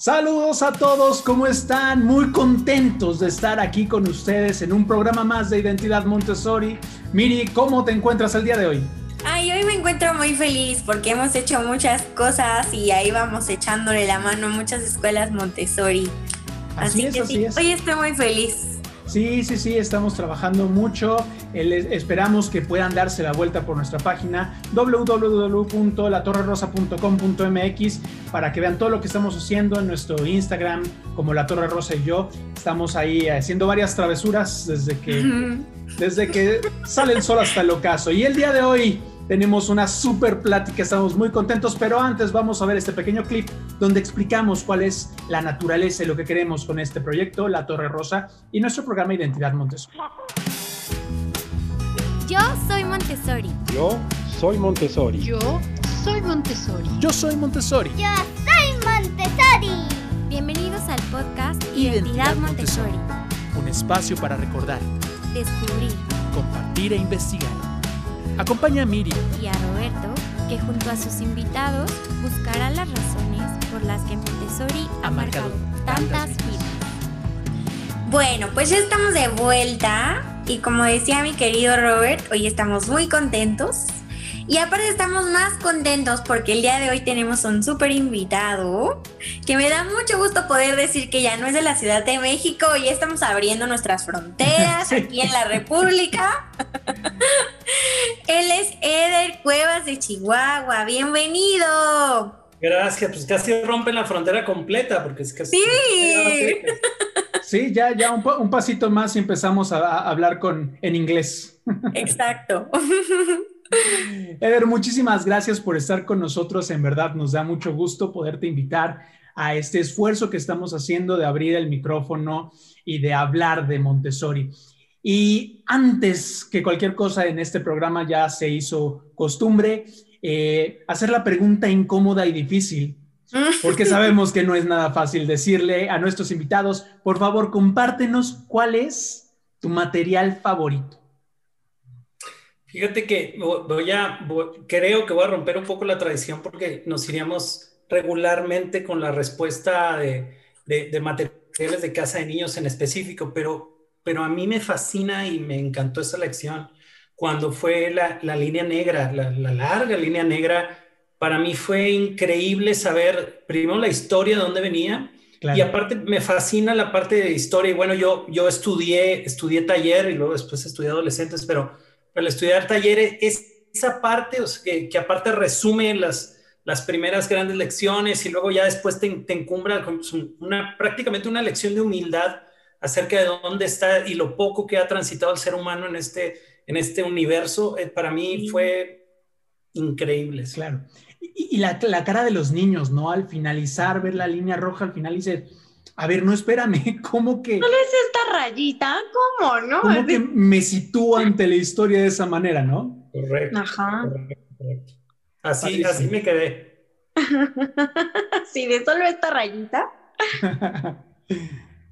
Saludos a todos, ¿cómo están? Muy contentos de estar aquí con ustedes en un programa más de Identidad Montessori. Miri, ¿cómo te encuentras el día de hoy? Ay, hoy me encuentro muy feliz porque hemos hecho muchas cosas y ahí vamos echándole la mano a muchas escuelas Montessori. Así, que sí, hoy estoy muy feliz. Sí, sí, sí, estamos trabajando mucho. esperamos que puedan darse la vuelta por nuestra página www.latorrerosa.com.mx para que vean todo lo que estamos haciendo en nuestro Instagram, como La Torre Rosa y yo. Estamos ahí haciendo varias travesuras desde que, desde que sale el sol hasta el ocaso. Y el día de hoy tenemos una super plática, estamos muy contentos, pero antes vamos a ver este pequeño clip donde explicamos cuál es la naturaleza y lo que queremos con este proyecto, La Torre Rosa, y nuestro programa Identidad Montessori. Yo soy Montessori. Yo soy Montessori. Yo soy Montessori. Yo soy Montessori. Yo soy Montessori. Bienvenidos al podcast Identidad, Montessori. Un espacio para recordar, descubrir, compartir e investigar Acompaña a Miriam y a Roberto, que junto a sus invitados buscará las razones por las que Montessori ha, marcado, tantas vidas. Bueno, pues ya estamos de vuelta y como decía mi querido Robert, hoy estamos muy contentos y aparte estamos más contentos porque el día de hoy tenemos un súper invitado que me da mucho gusto poder decir que ya no es de la Ciudad de México y ya estamos abriendo nuestras fronteras aquí en la República. Él es Eder Cuevas de Chihuahua. Bienvenido. Gracias, pues casi rompen la frontera completa porque es casi... Sí. Sí, ya, ya un, pasito más y empezamos a, a hablar con, en inglés. Exacto. Eder, muchísimas gracias por estar con nosotros. En verdad, nos da mucho gusto poderte invitar a este esfuerzo que estamos haciendo de abrir el micrófono y de hablar de Montessori. Y antes que cualquier cosa en este programa ya se hizo costumbre, eh, hacer la pregunta incómoda y difícil, porque sabemos que no es nada fácil decirle a nuestros invitados, por favor, compártenos cuál es tu material favorito. Fíjate que voy a, creo que voy a romper un poco la tradición porque nos iríamos regularmente con la respuesta de, de, materiales de casa de niños en específico, pero, pero a mí me fascina y me encantó esa lección cuando fue la, la línea negra, la, la, larga línea negra. Para mí fue increíble saber primero la historia de dónde venía y aparte me fascina la parte de historia. Y bueno, yo, yo estudié, estudié taller y luego después estudié adolescentes, pero el estudiar talleres es esa parte que, que, aparte resume las, las primeras grandes lecciones y luego ya después te, te encumbra con una, prácticamente una lección de humildad acerca de dónde está y lo poco que ha transitado el ser humano en este, en este universo, eh, para mí fue increíble. Claro. Y, y la, la, cara de los niños, ¿no? Al finalizar, ver la línea roja, al final dice, a ver, no espérame, ¿cómo que... ¿Cuál es esta rayita? ¿Cómo, no? ¿Cómo que me sitúo ante la historia de esa manera, no? Correcto. Ajá. Correcto, Así, así me quedé. sí, de solo esta rayita.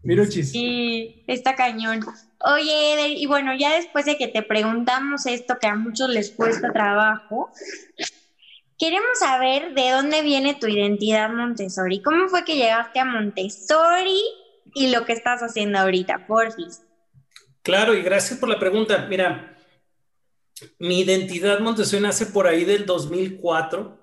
Miruchis. Sí, está cañón. Oye, y bueno, ya después de que te preguntamos esto que a muchos les cuesta trabajo, Queremos saber de dónde viene tu identidad Montessori. ¿Cómo fue que llegaste a Montessori y lo que estás haciendo ahorita, porfis? Claro, y gracias por la pregunta. Mira, mi identidad Montessori nace por ahí del 2004.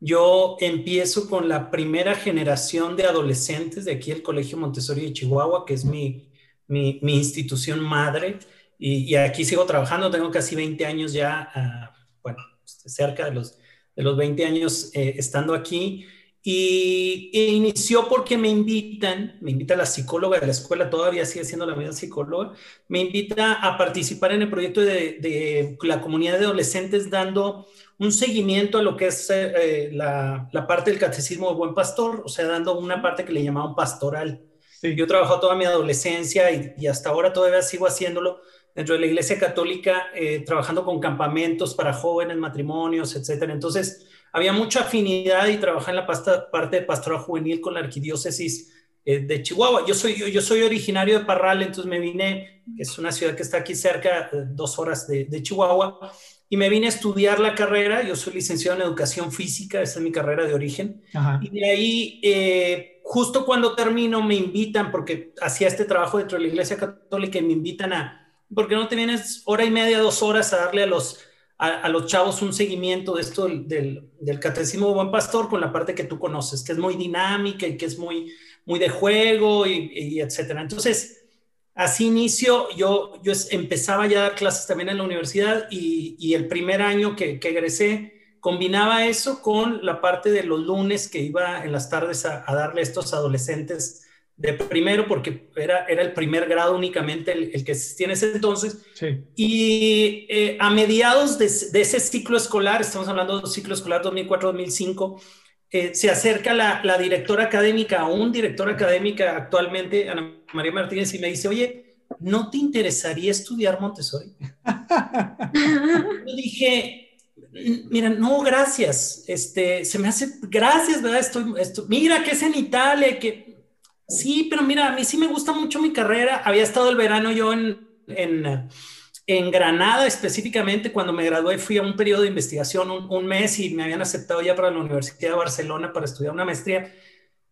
Yo empiezo con la primera generación de adolescentes de aquí, el Colegio Montessori de Chihuahua, que es mi, mi, mi institución madre. Y, aquí sigo trabajando, tengo casi 20 años ya, uh, bueno, cerca de los de los 20 años eh, estando aquí. Y e inició porque me invitan, me invita la psicóloga de la escuela, todavía sigue siendo la misma psicóloga, me invita a participar en el proyecto de, de la comunidad de adolescentes dando un seguimiento a lo que es eh, la, la, parte del catecismo de buen pastor, o sea, dando una parte que le llamaban pastoral. Sí. Yo he trabajado toda mi adolescencia y, y hasta ahora todavía sigo haciéndolo dentro de la Iglesia Católica, eh, trabajando con campamentos para jóvenes, matrimonios, etcétera. Entonces, había mucha afinidad y trabajaba en la pasta, parte de pastoral juvenil con la arquidiócesis eh, de Chihuahua. Yo soy, yo, yo, soy originario de Parral, entonces me vine, que es una ciudad que está aquí cerca, eh, dos horas de, de, Chihuahua, y me vine a estudiar la carrera. Yo soy licenciado en educación física, esa es mi carrera de origen. Ajá. Y de ahí justo cuando termino me invitan, porque hacía este trabajo dentro de la Iglesia Católica y me invitan a, porque no te vienes hora y media, dos horas a darle a los, a, los chavos un seguimiento de esto del, del, catecismo de buen pastor con la parte que tú conoces, que es muy dinámica y que es muy, muy de juego y, y etcétera. Entonces, así inicio, yo, yo empezaba ya a dar clases también en la universidad y, y el primer año que, que egresé, combinaba eso con la parte de los lunes que iba en las tardes a, darle a estos adolescentes de primero, porque era, era el primer grado únicamente el, que existía en ese entonces. Y eh, a mediados de, ese ciclo escolar, estamos hablando del ciclo escolar 2004-2005, eh, se acerca la, la, directora académica, un director académica actualmente, Ana María Martínez, y me dice, oye, ¿no te interesaría estudiar Montessori? Yo dije, mira, no, gracias. Este, se me hace, gracias, ¿verdad? Estoy, esto, mira, que es en Italia, que sí, pero mira, a mí sí me gusta mucho mi carrera. Había estado el verano yo en, en, en Granada específicamente, cuando me gradué fui a un periodo de investigación, un, mes, y me habían aceptado ya para la Universidad de Barcelona para estudiar una maestría,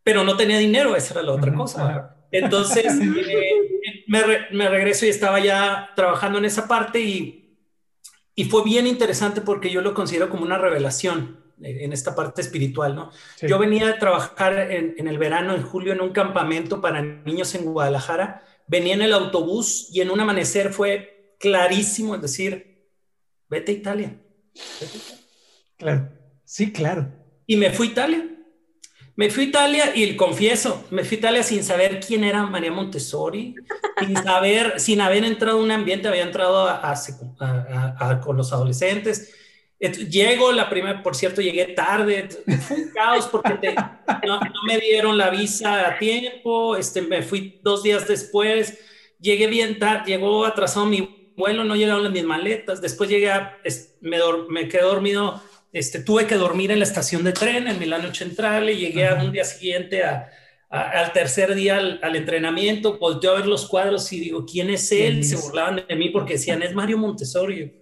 pero no tenía dinero, esa era la otra cosa. Entonces, eh, me, me regreso y estaba ya trabajando en esa parte y y fue bien interesante porque yo lo considero como una revelación en esta parte espiritual, ¿no? Yo venía a trabajar en, el verano, en julio, en un campamento para niños en Guadalajara. Venía en el autobús y en un amanecer fue clarísimo es decir, vete a Italia. Vete a Italia. Claro, sí, claro. Y me fui a Italia. Me fui a Italia y confieso, me fui a Italia sin saber quién era María Montessori, sin saber, sin haber entrado en un ambiente, había entrado a, con los adolescentes. Llego la primera, por cierto, llegué tarde, fue un caos porque no, me dieron la visa a tiempo, este, me fui dos días después, llegué bien tarde, llegó atrasado mi vuelo, no llegaron mis maletas, después llegué, me, me quedé dormido este, tuve que dormir en la estación de tren en Milano Central y llegué a un día siguiente al tercer día al, entrenamiento, volteé a ver los cuadros y digo, ¿quién es él? Se burlaban de mí porque decían, es Mario Montessori.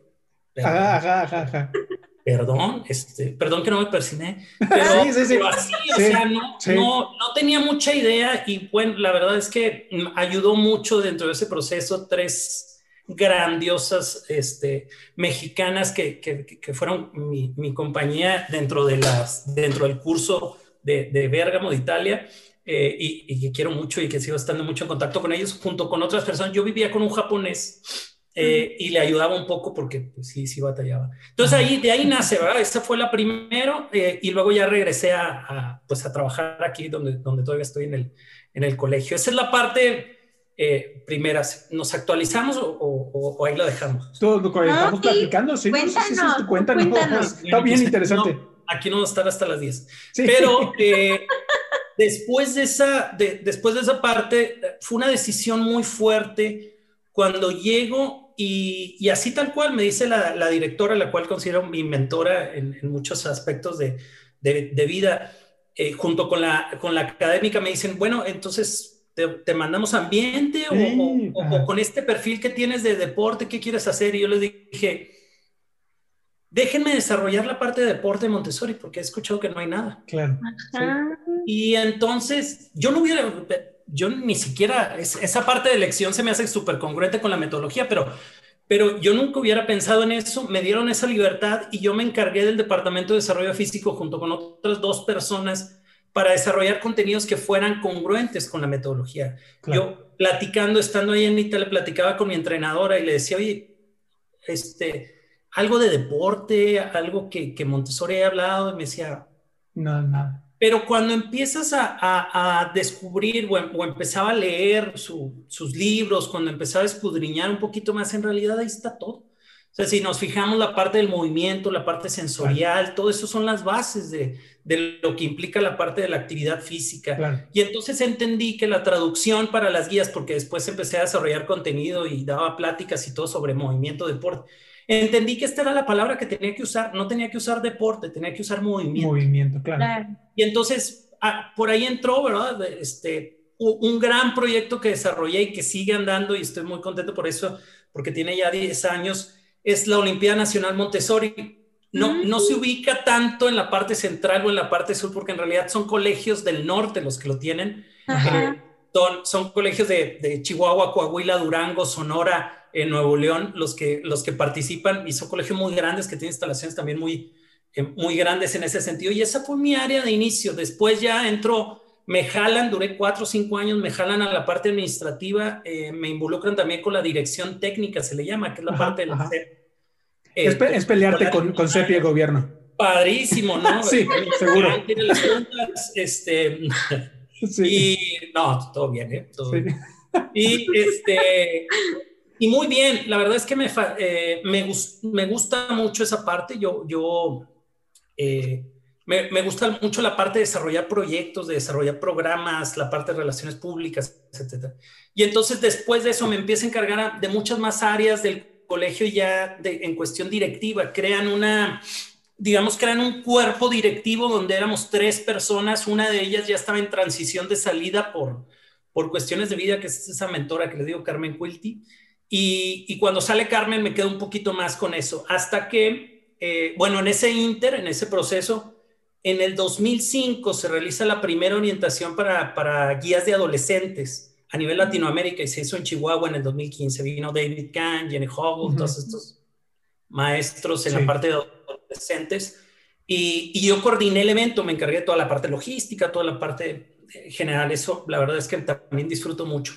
Perdón, este, perdón que no me persiné, pero, así, o sea, no, no, no, tenía mucha idea y bueno, la verdad es que ayudó mucho dentro de ese proceso tres, grandiosas este, mexicanas que, que, fueron mi, mi, compañía dentro, de las, dentro del curso de, de Bérgamo de Italia. Eh, y, que quiero mucho y que sigo estando mucho en contacto con ellos, junto con otras personas. Yo vivía con un japonés eh, y le ayudaba un poco porque pues, sí, sí batallaba. Entonces ahí, de ahí nace, ¿verdad? Esa fue la primero eh, y luego ya regresé a, a, pues, a trabajar aquí donde, donde todavía estoy en el, en el colegio. Esa es la parte eh, primeras, ¿nos actualizamos o, ahí lo dejamos? Todo lo que estamos platicando, sí, cuéntanos, no cuéntanos. está bien interesante. aquí no vamos a estar hasta las 10. Pero eh, después, de esa, después de esa parte, fue una decisión muy fuerte cuando llego y, así tal cual me dice la, directora, la cual considero mi mentora en, muchos aspectos de, de, vida, eh, junto con la, con la académica, me dicen, bueno, entonces te, mandamos ambiente o, con este perfil que tienes de deporte, ¿qué quieres hacer? Y yo les dije, déjenme desarrollar la parte de deporte de Montessori porque he escuchado que no hay nada. Claro. Y entonces yo no hubiera, yo ni siquiera, esa parte de elección se me hace súper congruente con la metodología, pero, pero yo nunca hubiera pensado en eso, me dieron esa libertad y yo me encargué del departamento de desarrollo físico junto con otras dos personas para desarrollar contenidos que fueran congruentes con la metodología. Yo platicando, estando ahí en Italia, platicaba con mi entrenadora y le decía, oye, este, algo de deporte, algo que, que Montessori ha hablado, y me decía, no, nada. Pero cuando empiezas a, a, descubrir o, o, empezaba a leer sus libros, cuando empezaba a escudriñar un poquito más, en realidad ahí está todo. O sea, si nos fijamos la parte del movimiento, la parte sensorial, todo eso son las bases de, de, lo que implica la parte de la actividad física. Y entonces entendí que la traducción para las guías, porque después empecé a desarrollar contenido y daba pláticas y todo sobre movimiento, deporte, entendí que esta era la palabra que tenía que usar, no tenía que usar deporte, tenía que usar movimiento. Movimiento, claro. Y entonces ah, por ahí entró, ¿verdad? Este, un gran proyecto que desarrollé y que sigue andando y estoy muy contento por eso, porque tiene ya 10 años es la Olimpiada Nacional Montessori. no, no se ubica tanto en la parte central o en la parte sur, porque en realidad son colegios del norte los que lo tienen. Eh, son, son, colegios de, de, Chihuahua, Coahuila, Durango, Sonora, en Nuevo León, los que, los que participan y son colegios muy grandes que tienen instalaciones también muy, eh, muy grandes en ese sentido. Y esa fue mi área de inicio. Después ya entró, me jalan, duré cuatro o cinco años, me jalan a la parte administrativa, eh, me involucran también con la dirección técnica, se le llama, que es la parte de la es, es, pelearte con, con CEPI y el gobierno. Padrísimo, ¿no? sí, seguro. este, sí. Y no, todo bien, ¿eh? Todo sí. bien. Y, este, y muy bien, la verdad es que me, eh, me, me, gusta mucho esa parte. Yo, yo eh, me, me, gusta mucho la parte de desarrollar proyectos, de desarrollar programas, la parte de relaciones públicas, etc. Y entonces después de eso me empiezo a encargar de muchas más áreas del colegio ya en cuestión directiva, crean una, digamos, crean un cuerpo directivo donde éramos tres personas, una de ellas ya estaba en transición de salida por, por cuestiones de vida, que es esa mentora que le digo, Carmen Quilty, y, y cuando sale Carmen me quedo un poquito más con eso, hasta que, eh, bueno, en ese inter, en ese proceso, en el 2005 se realiza la primera orientación para, para guías de adolescentes a nivel Latinoamérica y se hizo en Chihuahua en el 2015. Vino David Kahn, Jenny Hoggle, todos estos maestros en la parte de adolescentes. Y, y, yo coordiné el evento, me encargué de toda la parte logística, toda la parte general. Eso, la verdad es que también disfruto mucho.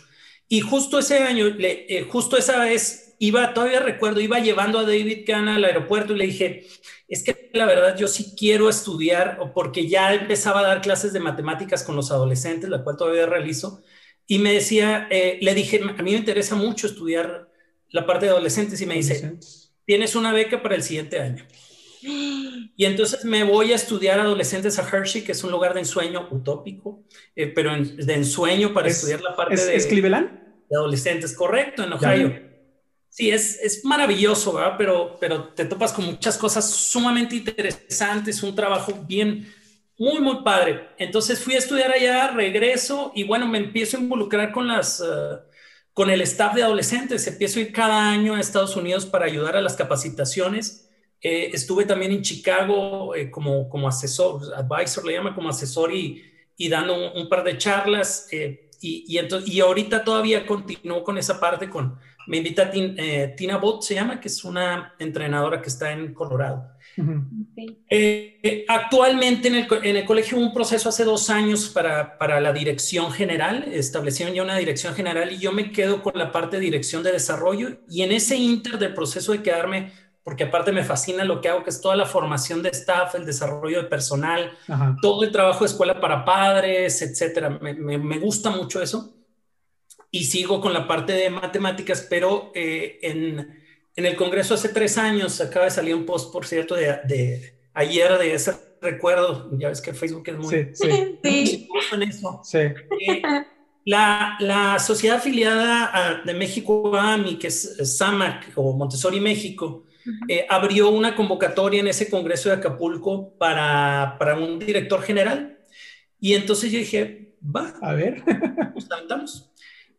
Y justo ese año, le, eh, justo esa vez, iba, todavía recuerdo, iba llevando a David Kahn al aeropuerto y le dije, es que la verdad yo sí quiero estudiar, porque ya empezaba a dar clases de matemáticas con los adolescentes, la cual todavía realizo y me decía, eh, le dije, a mí me interesa mucho estudiar la parte de adolescentes y me dice, tienes una beca para el siguiente año. Y entonces me voy a estudiar adolescentes a Hershey, que es un lugar de ensueño utópico, eh, pero de ensueño para estudiar la parte de, ¿Es Cleveland? de adolescentes, correcto, en Ohio. Sí, es, es maravilloso, ¿verdad? Pero, pero te topas con muchas cosas sumamente interesantes, un trabajo bien, muy, muy padre. Entonces fui a estudiar allá, regreso y bueno, me empiezo a involucrar con las... Uh, con el staff de adolescentes, empiezo a ir cada año a Estados Unidos para ayudar a las capacitaciones. Eh, estuve también en Chicago eh, como, como asesor, advisor le llama como asesor y, y dando un, un, par de charlas. Eh, y, y, entonces, y ahorita todavía continúo con esa parte con, me invita Tina, eh, Tina Bott, se llama, que es una entrenadora que está en Colorado. Eh, actualmente en el, en el, colegio hubo un proceso hace dos años para, para, la dirección general, establecieron ya una dirección general y yo me quedo con la parte de dirección de desarrollo y en ese inter del proceso de quedarme, porque aparte me fascina lo que hago, que es toda la formación de staff, el desarrollo de personal, Ajá. todo el trabajo de escuela para padres, etcétera. Me, me, me, gusta mucho eso y sigo con la parte de matemáticas, pero eh, en en el Congreso hace tres años acaba de salir un post, por cierto, de, de ayer de ese recuerdo. Ya ves que Facebook es muy, sí, sí. sí. en eso. Sí. Eh, la, la, sociedad afiliada de México AMI, que es SAMAC o Montessori México, uh. Eh, abrió una convocatoria en ese Congreso de Acapulco para, para un director general. Y entonces yo dije, va. A ver. Aventamos.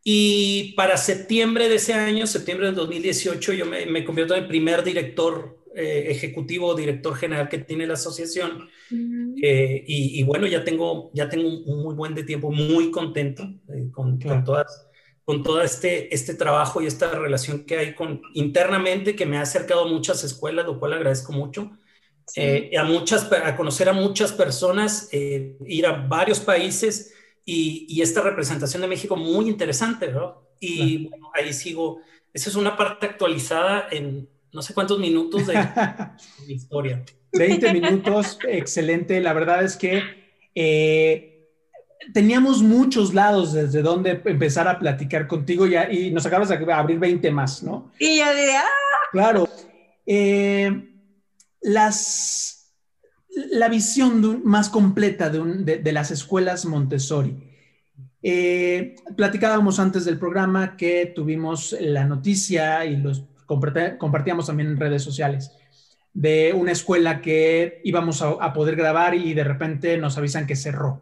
Y para septiembre de ese año, septiembre del 2018, yo me, me convierto en el primer director eh, ejecutivo, director general que tiene la asociación. Uh -huh. eh, y, y, bueno, ya tengo, ya tengo un, muy buen de tiempo, muy contento eh, con, claro. con, todas, con todo este, este trabajo y esta relación que hay con, internamente, que me ha acercado a muchas escuelas, lo cual agradezco mucho. Sí. Eh, a, muchas, a conocer a muchas personas, eh, ir a varios países y, y, esta representación de México muy interesante, ¿no? Y claro. bueno, ahí sigo. Esa es una parte actualizada en no sé cuántos minutos de, mi historia. 20 minutos, excelente. La verdad es que eh, teníamos muchos lados desde donde empezar a platicar contigo y, y nos acabas de abrir 20 más, ¿no? Y yo de ¡ah! Claro. Eh, las la visión un, más completa de, un, de, de, las escuelas Montessori. Eh, platicábamos antes del programa que tuvimos la noticia y los compartíamos también en redes sociales de una escuela que íbamos a, a, poder grabar y de repente nos avisan que cerró.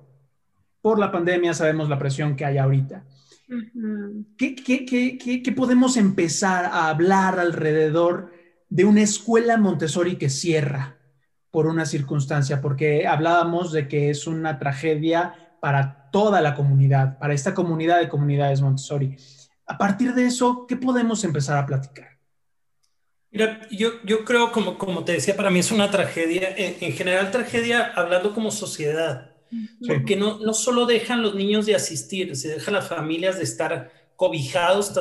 Por la pandemia sabemos la presión que hay ahorita. Uh -huh. ¿Qué, qué, qué, ¿Qué podemos empezar a hablar alrededor de una escuela Montessori que cierra? por una circunstancia, porque hablábamos de que es una tragedia para toda la comunidad, para esta comunidad de comunidades Montessori. A partir de eso, ¿qué podemos empezar a platicar? Mira, yo, yo creo, como, como te decía, para mí es una tragedia, en, general tragedia hablando como sociedad, porque no, no solo dejan los niños de asistir, se dejan las familias de estar cobijados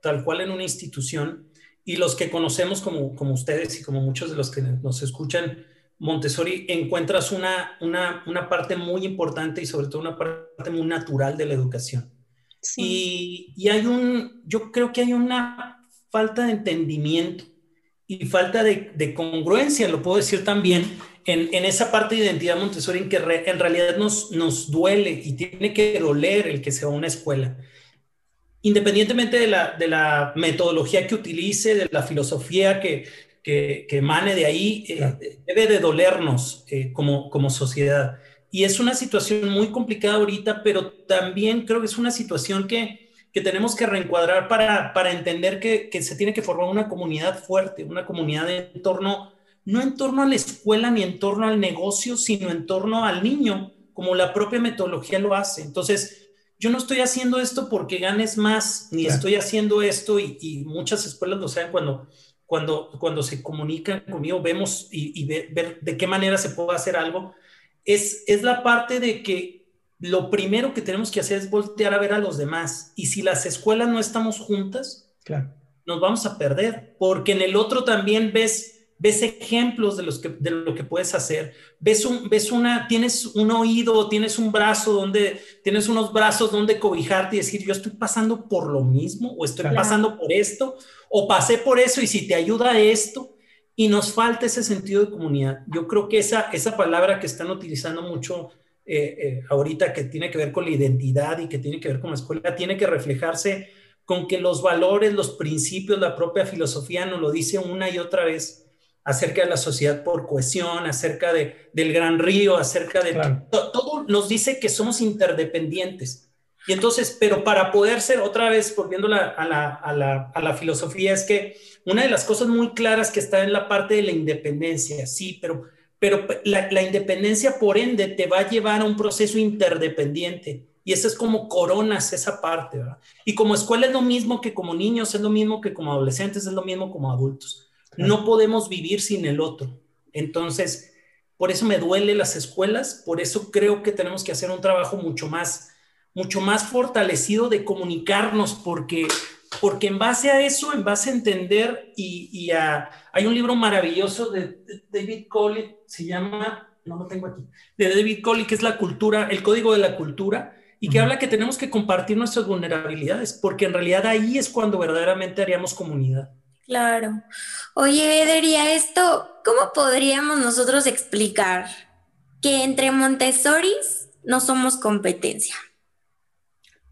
tal cual en una institución y los que conocemos como, como ustedes y como muchos de los que nos escuchan, Montessori encuentras una, una, una parte muy importante y sobre todo una parte muy natural de la educación. Y, y, hay un, yo creo que hay una falta de entendimiento y falta de, de congruencia, lo puedo decir también, en, en, esa parte de identidad Montessori en que en realidad nos, nos duele y tiene que doler el que sea una escuela. Independientemente de la, de la metodología que utilice, de la filosofía que, que, emane de ahí, eh, debe de dolernos eh, como, como sociedad. Y es una situación muy complicada ahorita, pero también creo que es una situación que, que tenemos que reencuadrar para, para entender que, que, se tiene que formar una comunidad fuerte, una comunidad en torno, no en torno a la escuela ni en torno al negocio, sino en torno al niño, como la propia metodología lo hace. Entonces, yo no estoy haciendo esto porque ganes más, ni estoy haciendo esto, y, y, muchas escuelas lo saben cuando cuando, cuando se comunican conmigo, vemos y, ver de qué manera se puede hacer algo, es, es la parte de que lo primero que tenemos que hacer es voltear a ver a los demás. Y si las escuelas no estamos juntas, nos vamos a perder, porque en el otro también ves ves ejemplos de, los que, de lo que puedes hacer, ves, un, ves una, tienes un oído, tienes un brazo donde, tienes unos brazos donde cobijarte y decir, yo estoy pasando por lo mismo, o estoy pasando por esto, o pasé por eso, y si te ayuda esto, y nos falta ese sentido de comunidad. Yo creo que esa, esa palabra que están utilizando mucho eh, eh, ahorita, que tiene que ver con la identidad y que tiene que ver con la escuela, tiene que reflejarse con que los valores, los principios, la propia filosofía nos lo dice una y otra vez acerca de la sociedad por cohesión, acerca de, del gran río, acerca de todo, nos dice que somos interdependientes. Y entonces, pero para poder ser, otra vez volviendo a la, a, la, a la, filosofía, es que una de las cosas muy claras que está en la parte de la independencia, sí, pero, pero la, la independencia por ende te va a llevar a un proceso interdependiente. Y eso es como coronas esa parte, ¿verdad? Y como escuela es lo mismo que como niños, es lo mismo que como adolescentes, es lo mismo como adultos. No podemos vivir sin el otro. Entonces, por eso me duele las escuelas, por eso creo que tenemos que hacer un trabajo mucho más, mucho más fortalecido de comunicarnos, porque, porque en base a eso, en base a entender, y, a, hay un libro maravilloso de, David Coley, se llama, no lo tengo aquí, de David Coley, que es la cultura, el código de la cultura, y que habla que tenemos que compartir nuestras vulnerabilidades, porque en realidad ahí es cuando verdaderamente haríamos comunidad. Claro. Oye, Ederia, esto, ¿cómo podríamos nosotros explicar que entre Montessoris no somos competencia?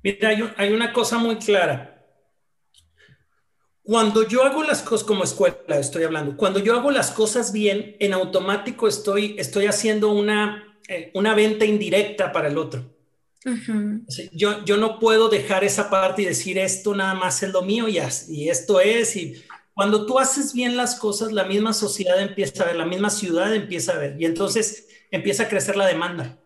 Mira, hay, una cosa muy clara. Cuando yo hago las cosas como escuela, estoy hablando, cuando yo hago las cosas bien, en automático estoy, estoy haciendo una, eh, una venta indirecta para el otro. yo, yo no puedo dejar esa parte y decir esto nada más es lo mío y, y esto es, y cuando tú haces bien las cosas, la misma sociedad empieza a ver, la misma ciudad empieza a ver, y entonces empieza a crecer la demanda.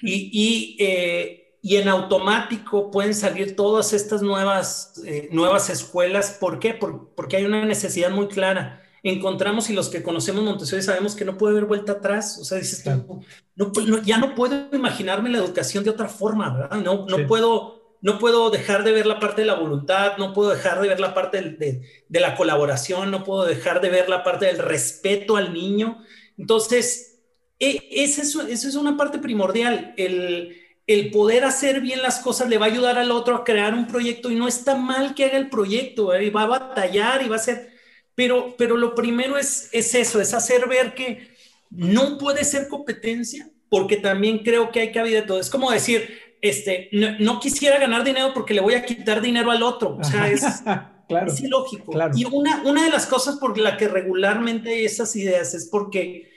Y, eh, y, en automático pueden salir todas estas nuevas, eh, nuevas escuelas. ¿Por qué? porque hay una necesidad muy clara. Encontramos y los que conocemos Montessori sabemos que no puede haber vuelta atrás. O sea, dices, ya no puedo imaginarme la educación de otra forma, ¿verdad? No, no puedo no puedo dejar de ver la parte de la voluntad, no puedo dejar de ver la parte de, la colaboración, no puedo dejar de ver la parte del respeto al niño. Entonces, e, esa es, una parte primordial. El, poder hacer bien las cosas le va a ayudar al otro a crear un proyecto y no está mal que haga el proyecto, ¿eh? va a batallar y va a ser, pero, pero lo primero es, es eso, es hacer ver que no puede ser competencia, porque también creo que hay cabida de todo. Es como decir, este, no, quisiera ganar dinero porque le voy a quitar dinero al otro. O sea, es, claro, ilógico. Y una, una de las cosas por la que regularmente hay esas ideas es porque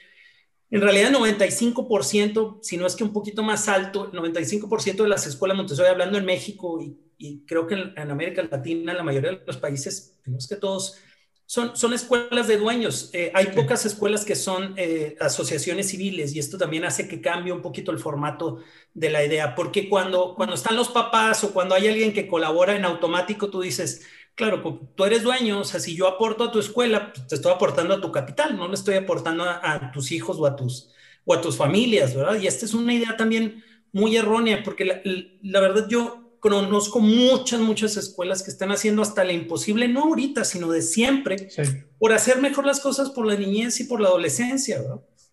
en realidad el 95%, si no es que un poquito más alto, el 95% de las escuelas Montessori, hablando en México y, creo que en, América Latina, la mayoría de los países, es que todos, son, son escuelas de dueños. Eh, hay pocas escuelas que son eh, asociaciones civiles y esto también hace que cambie un poquito el formato de la idea, porque cuando, cuando están los papás o cuando hay alguien que colabora en automático, tú dices, claro, tú eres dueño, o sea, si yo aporto a tu escuela, pues, te estoy aportando a tu capital, no le estoy aportando a, tus hijos o a tus, o a tus familias, ¿verdad? Y esta es una idea también muy errónea, porque la, la verdad yo conozco muchas, muchas escuelas que están haciendo hasta la imposible, no ahorita, sino de siempre, por hacer mejor las cosas por la niñez y por la adolescencia.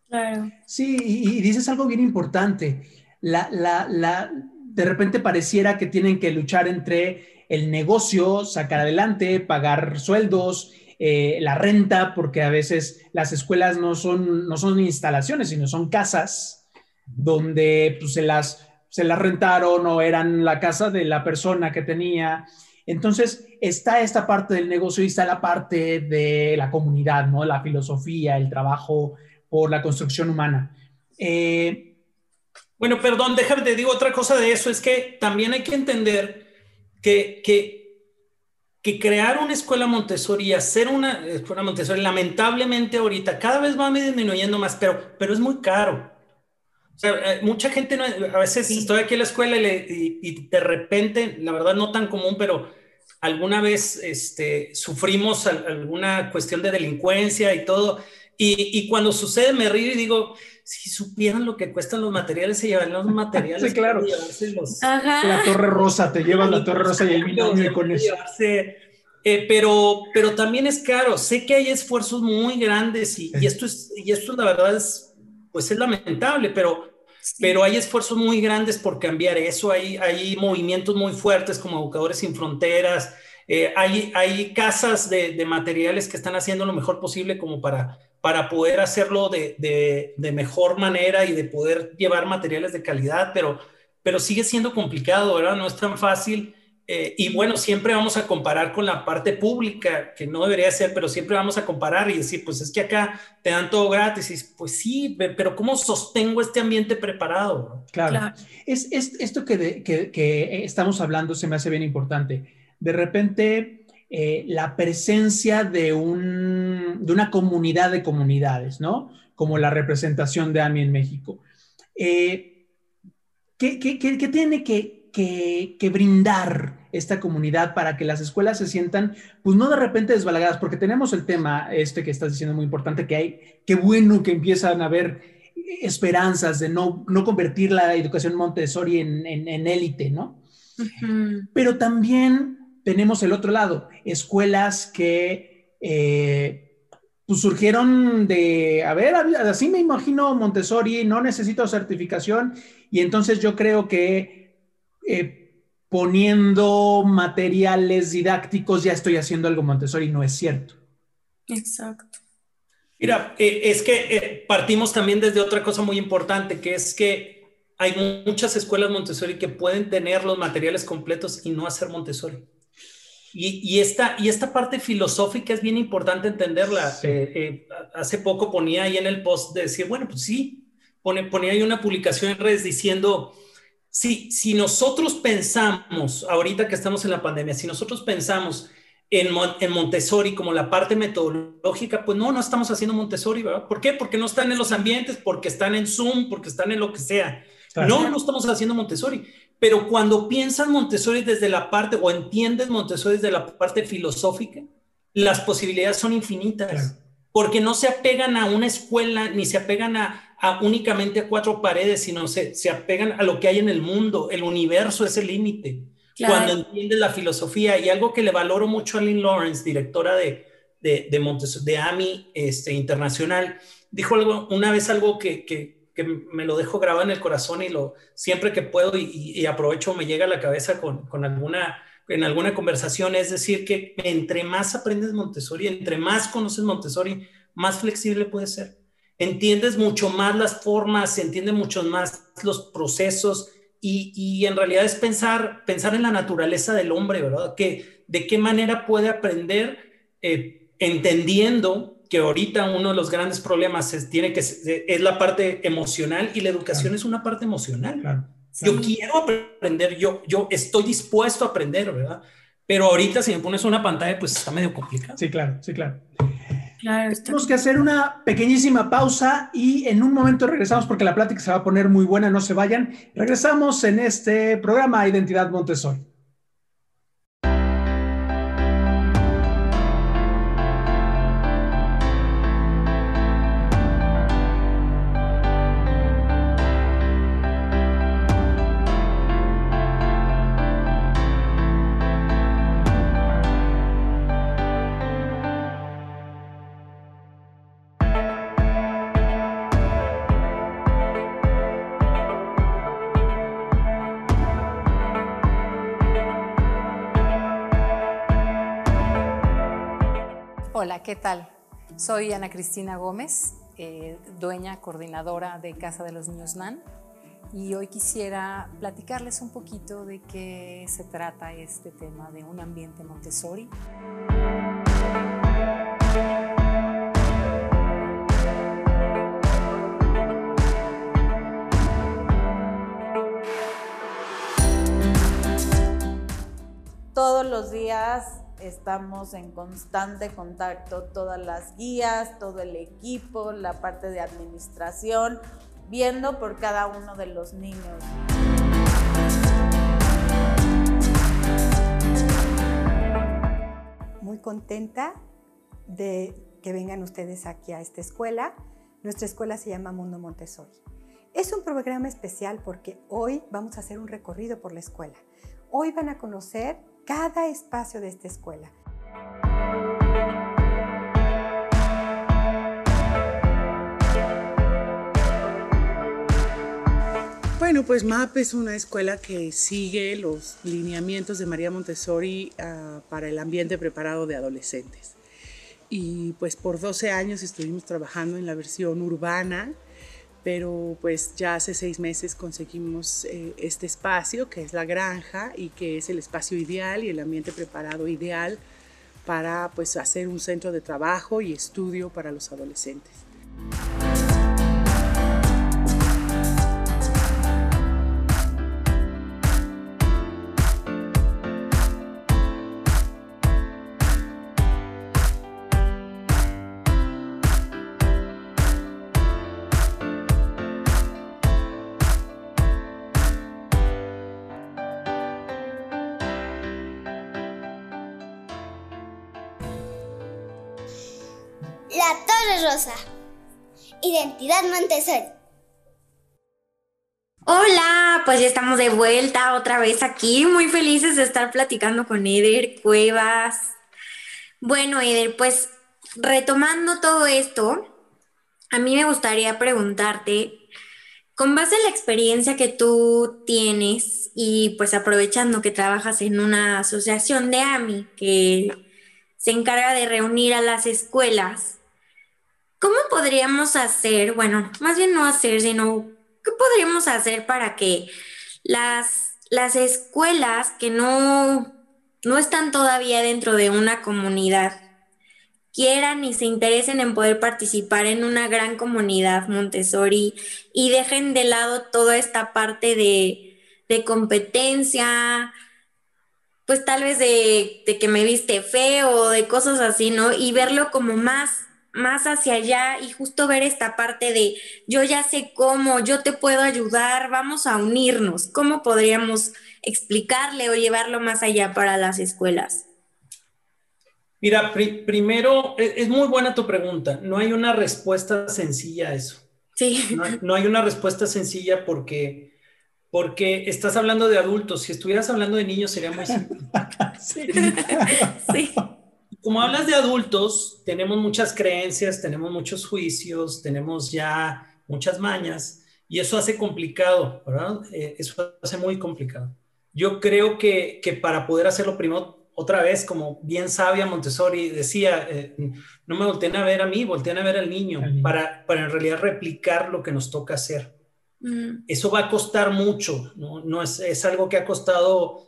Claro. Sí, y, dices algo bien importante. La, la, la, de repente pareciera que tienen que luchar entre el negocio, sacar adelante, pagar sueldos, eh, la renta, porque a veces las escuelas no son, no son instalaciones, sino son casas donde pues, se las se la rentaron o eran la casa de la persona que tenía. Entonces, está esta parte del negocio y está la parte de la comunidad, ¿no? La filosofía, el trabajo por la construcción humana. Eh, bueno, perdón, déjame te digo otra cosa de eso, es que también hay que entender que, que, crear una escuela Montessori y hacer una escuela Montessori, lamentablemente ahorita cada vez va disminuyendo más, pero, pero es muy caro. O sea, eh, mucha gente, no, a veces estoy aquí en la escuela y, de repente, la verdad no tan común, pero alguna vez este, sufrimos alguna cuestión de delincuencia y todo. Y, cuando sucede me río y digo, si supieran lo que cuestan los materiales, se llevan los materiales. sí, claro. La Torre Rosa, te llevan la Torre Rosa y el binomio con eso. Eh, pero, pero también es caro. Sé que hay esfuerzos muy grandes y, y, esto es, y esto la verdad es pues es lamentable, pero, pero hay esfuerzos muy grandes por cambiar eso, hay, hay movimientos muy fuertes como Educadores Sin Fronteras, eh, hay, hay casas de, de, materiales que están haciendo lo mejor posible como para, para poder hacerlo de, de, de, mejor manera y de poder llevar materiales de calidad, pero, pero sigue siendo complicado, ¿verdad? No es tan fácil. Eh, y bueno, siempre vamos a comparar con la parte pública, que no debería ser, pero siempre vamos a comparar y decir, pues es que acá te dan todo gratis. Y pues sí, pero ¿cómo sostengo este ambiente preparado? Claro. Es, es, esto que, que, que, estamos hablando se me hace bien importante. De repente, eh, la presencia de, un, de una comunidad de comunidades, ¿no? Como la representación de AMI en México. Eh, ¿qué, qué, qué tiene que, que, brindar esta comunidad para que las escuelas se sientan, pues no de repente desbalagadas, porque tenemos el tema este que estás diciendo muy importante, que hay, qué bueno que empiezan a haber esperanzas de no, no convertir la educación Montessori en, en, élite, ¿no? Pero también tenemos el otro lado, escuelas que eh, pues surgieron de, a ver, así me imagino Montessori, no necesito certificación, y entonces yo creo que eh, poniendo materiales didácticos ya estoy haciendo algo Montessori, no es cierto. Exacto. Mira, eh, es que eh, partimos también desde otra cosa muy importante, que es que hay muchas escuelas Montessori que pueden tener los materiales completos y no hacer Montessori. Y, y, esta, y esta parte filosófica es bien importante entenderla. hace poco ponía ahí en el post de decir, bueno, pues sí, pone, ponía ahí una publicación en redes diciendo, si, si nosotros pensamos, ahorita que estamos en la pandemia, si nosotros pensamos en, en, Montessori como la parte metodológica, pues no, no estamos haciendo Montessori, ¿verdad? ¿Por qué? Porque no están en los ambientes, porque están en Zoom, porque están en lo que sea. No, no estamos haciendo Montessori. Pero cuando piensas Montessori desde la parte, o entiendes Montessori desde la parte filosófica, las posibilidades son infinitas. Porque no se apegan a una escuela, ni se apegan a, únicamente a cuatro paredes, sino se, se apegan a lo que hay en el mundo. El universo es el límite. Cuando entiendes la filosofía y algo que le valoro mucho a Lynn Lawrence, directora de, de, de, de AMI este, Internacional, dijo algo, una vez algo que, que, que, me lo dejo grabado en el corazón y lo, siempre que puedo y, y aprovecho me llega a la cabeza con, con alguna en alguna conversación, es decir, que entre más aprendes Montessori, entre más conoces Montessori, más flexible puede ser entiendes mucho más las formas, entiendes mucho más los procesos y, y, en realidad es pensar, pensar en la naturaleza del hombre, ¿verdad? Que, de qué manera puede aprender eh, entendiendo que ahorita uno de los grandes problemas es, tiene que, es la parte emocional y la educación es una parte emocional. Yo quiero aprender, yo, yo estoy dispuesto a aprender, ¿verdad? pero ahorita si me pones una pantalla, pues está medio complicado. Sí, claro, sí, claro. Claro, Tenemos que hacer una pequeñísima pausa y en un momento regresamos porque la plática se va a poner muy buena, no se vayan. Regresamos en este programa Identidad Montessori. ¿Qué tal? Soy Ana Cristina Gómez, eh, dueña, coordinadora de Casa de los Niños NAN, y hoy quisiera platicarles un poquito de qué se trata este tema de un ambiente Montessori. Todos los días estamos en constante contacto, todas las guías, todo el equipo, la parte de administración, viendo por cada uno de los niños. Muy contenta de que vengan ustedes aquí a esta escuela. Nuestra escuela se llama Mundo Montessori. Es un programa especial porque hoy vamos a hacer un recorrido por la escuela. Hoy van a conocer cada espacio de esta escuela. Bueno, pues MAP es una escuela que sigue los lineamientos de María Montessori uh, para el ambiente preparado de adolescentes. Y pues por 12 años estuvimos trabajando en la versión urbana pero pues ya hace seis meses conseguimos eh, este espacio que es la granja y que es el espacio ideal y el ambiente preparado ideal para pues hacer un centro de trabajo y estudio para los adolescentes. Rosa. Identidad Montessori. Hola, pues ya estamos de vuelta otra vez aquí, muy felices de estar platicando con Eder Cuevas. Bueno, Eder, pues retomando todo esto, a mí me gustaría preguntarte, con base en la experiencia que tú tienes y pues aprovechando que trabajas en una asociación de AMI que se encarga de reunir a las escuelas, ¿cómo podríamos hacer, bueno, más bien no hacer, sino qué podríamos hacer para que las, las escuelas que no, no están todavía dentro de una comunidad quieran y se interesen en poder participar en una gran comunidad Montessori y dejen de lado toda esta parte de, de competencia, pues tal vez de, de, que me viste feo, de cosas así, ¿no? Y verlo como más más hacia allá y justo ver esta parte de yo ya sé cómo, yo te puedo ayudar, vamos a unirnos. ¿Cómo podríamos explicarle o llevarlo más allá para las escuelas? Mira, pr primero, es, es, muy buena tu pregunta. No hay una respuesta sencilla a eso. Sí. No, no hay una respuesta sencilla porque, porque estás hablando de adultos. Si estuvieras hablando de niños sería muy simple. sí. sí como hablas de adultos, tenemos muchas creencias, tenemos muchos juicios, tenemos ya muchas mañas y eso hace complicado, ¿verdad? Eh, eso hace muy complicado. Yo creo que, que, para poder hacerlo primero, otra vez, como bien sabia Montessori decía, eh, no me volteen a ver a mí, volteen a ver al niño, niño. Para, para en realidad replicar lo que nos toca hacer. Mm. Eso va a costar mucho, ¿no? no es, es algo que ha costado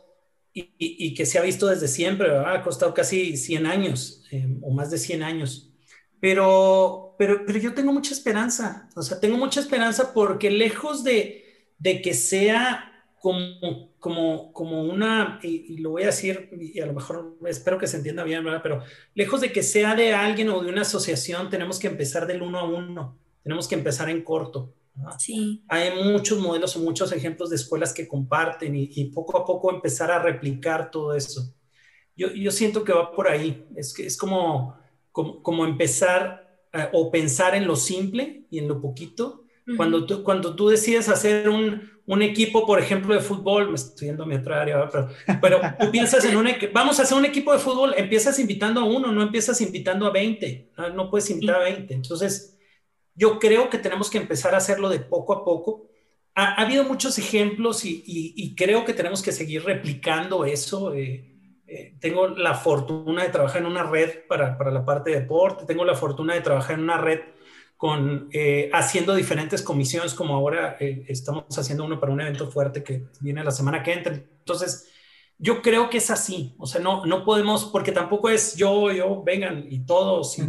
y, que se ha visto desde siempre, ha costado casi 100 años eh, o más de 100 años. Pero, pero, pero yo tengo mucha esperanza, o sea, tengo mucha esperanza porque lejos de, de que sea como como, como una, y, lo voy a decir, y a lo mejor espero que se entienda bien. Pero lejos de que sea de alguien o de una asociación, tenemos que empezar del uno a uno, tenemos que empezar en corto. Sí. Hay muchos modelos o muchos ejemplos de escuelas que comparten y, poco a poco empezar a replicar todo eso. Yo, yo siento que va por ahí, es, que es como, como, como empezar eh, o pensar en lo simple y en lo poquito cuando, tú, cuando tú decides hacer un, un, equipo, por ejemplo, de fútbol, me estoy yendo a mi otra área, pero, pero tú piensas en un vamos a hacer un equipo de fútbol, empiezas invitando a uno, no empiezas invitando a 20, no, puedes invitar a 20. Entonces, yo creo que tenemos que empezar a hacerlo de poco a poco. Ha, ha habido muchos ejemplos y, y, creo que tenemos que seguir replicando eso. Eh, eh, tengo la fortuna de trabajar en una red para, para la parte de deporte, tengo la fortuna de trabajar en una red con, eh, haciendo diferentes comisiones, como ahora eh, estamos haciendo uno para un evento fuerte que viene la semana que entra. Entonces, yo creo que es así, o sea, no, no podemos, porque tampoco es yo, yo, vengan y todos. Y,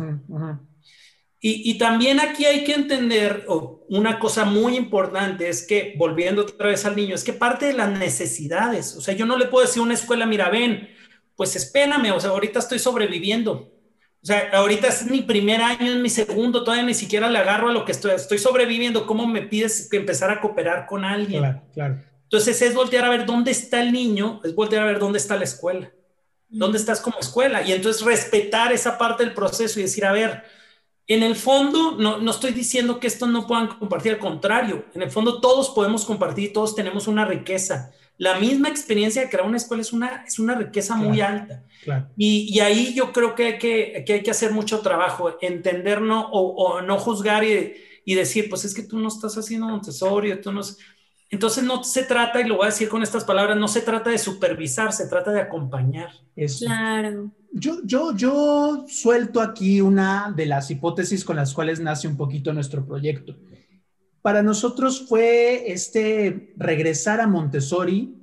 y, también aquí hay que entender una cosa muy importante, es que, volviendo otra vez al niño, es que parte de las necesidades, o sea, yo no le puedo decir a una escuela, mira, ven, pues espéname, o sea, ahorita estoy sobreviviendo o sea, ahorita es mi primer año, es mi segundo, todavía ni siquiera le agarro a lo que estoy, estoy sobreviviendo. ¿Cómo me pides que empezar a cooperar con alguien? Claro, claro. Entonces es voltear a ver dónde está el niño, es voltear a ver dónde está la escuela, dónde estás como escuela. Y entonces respetar esa parte del proceso y decir, a ver, en el fondo, no, no estoy diciendo que esto no puedan compartir, al contrario, en el fondo todos podemos compartir, todos tenemos una riqueza. La misma experiencia de crear una escuela es una, es una riqueza muy alta. Y, y, ahí yo creo que hay que, que, hay que hacer mucho trabajo, entender no, o, o no juzgar y, y, decir, pues es que tú no estás haciendo Montessori, tú no... Entonces no se trata, y lo voy a decir con estas palabras, no se trata de supervisar, se trata de acompañar. Claro. Yo, yo, yo suelto aquí una de las hipótesis con las cuales nace un poquito nuestro proyecto para nosotros fue este regresar a Montessori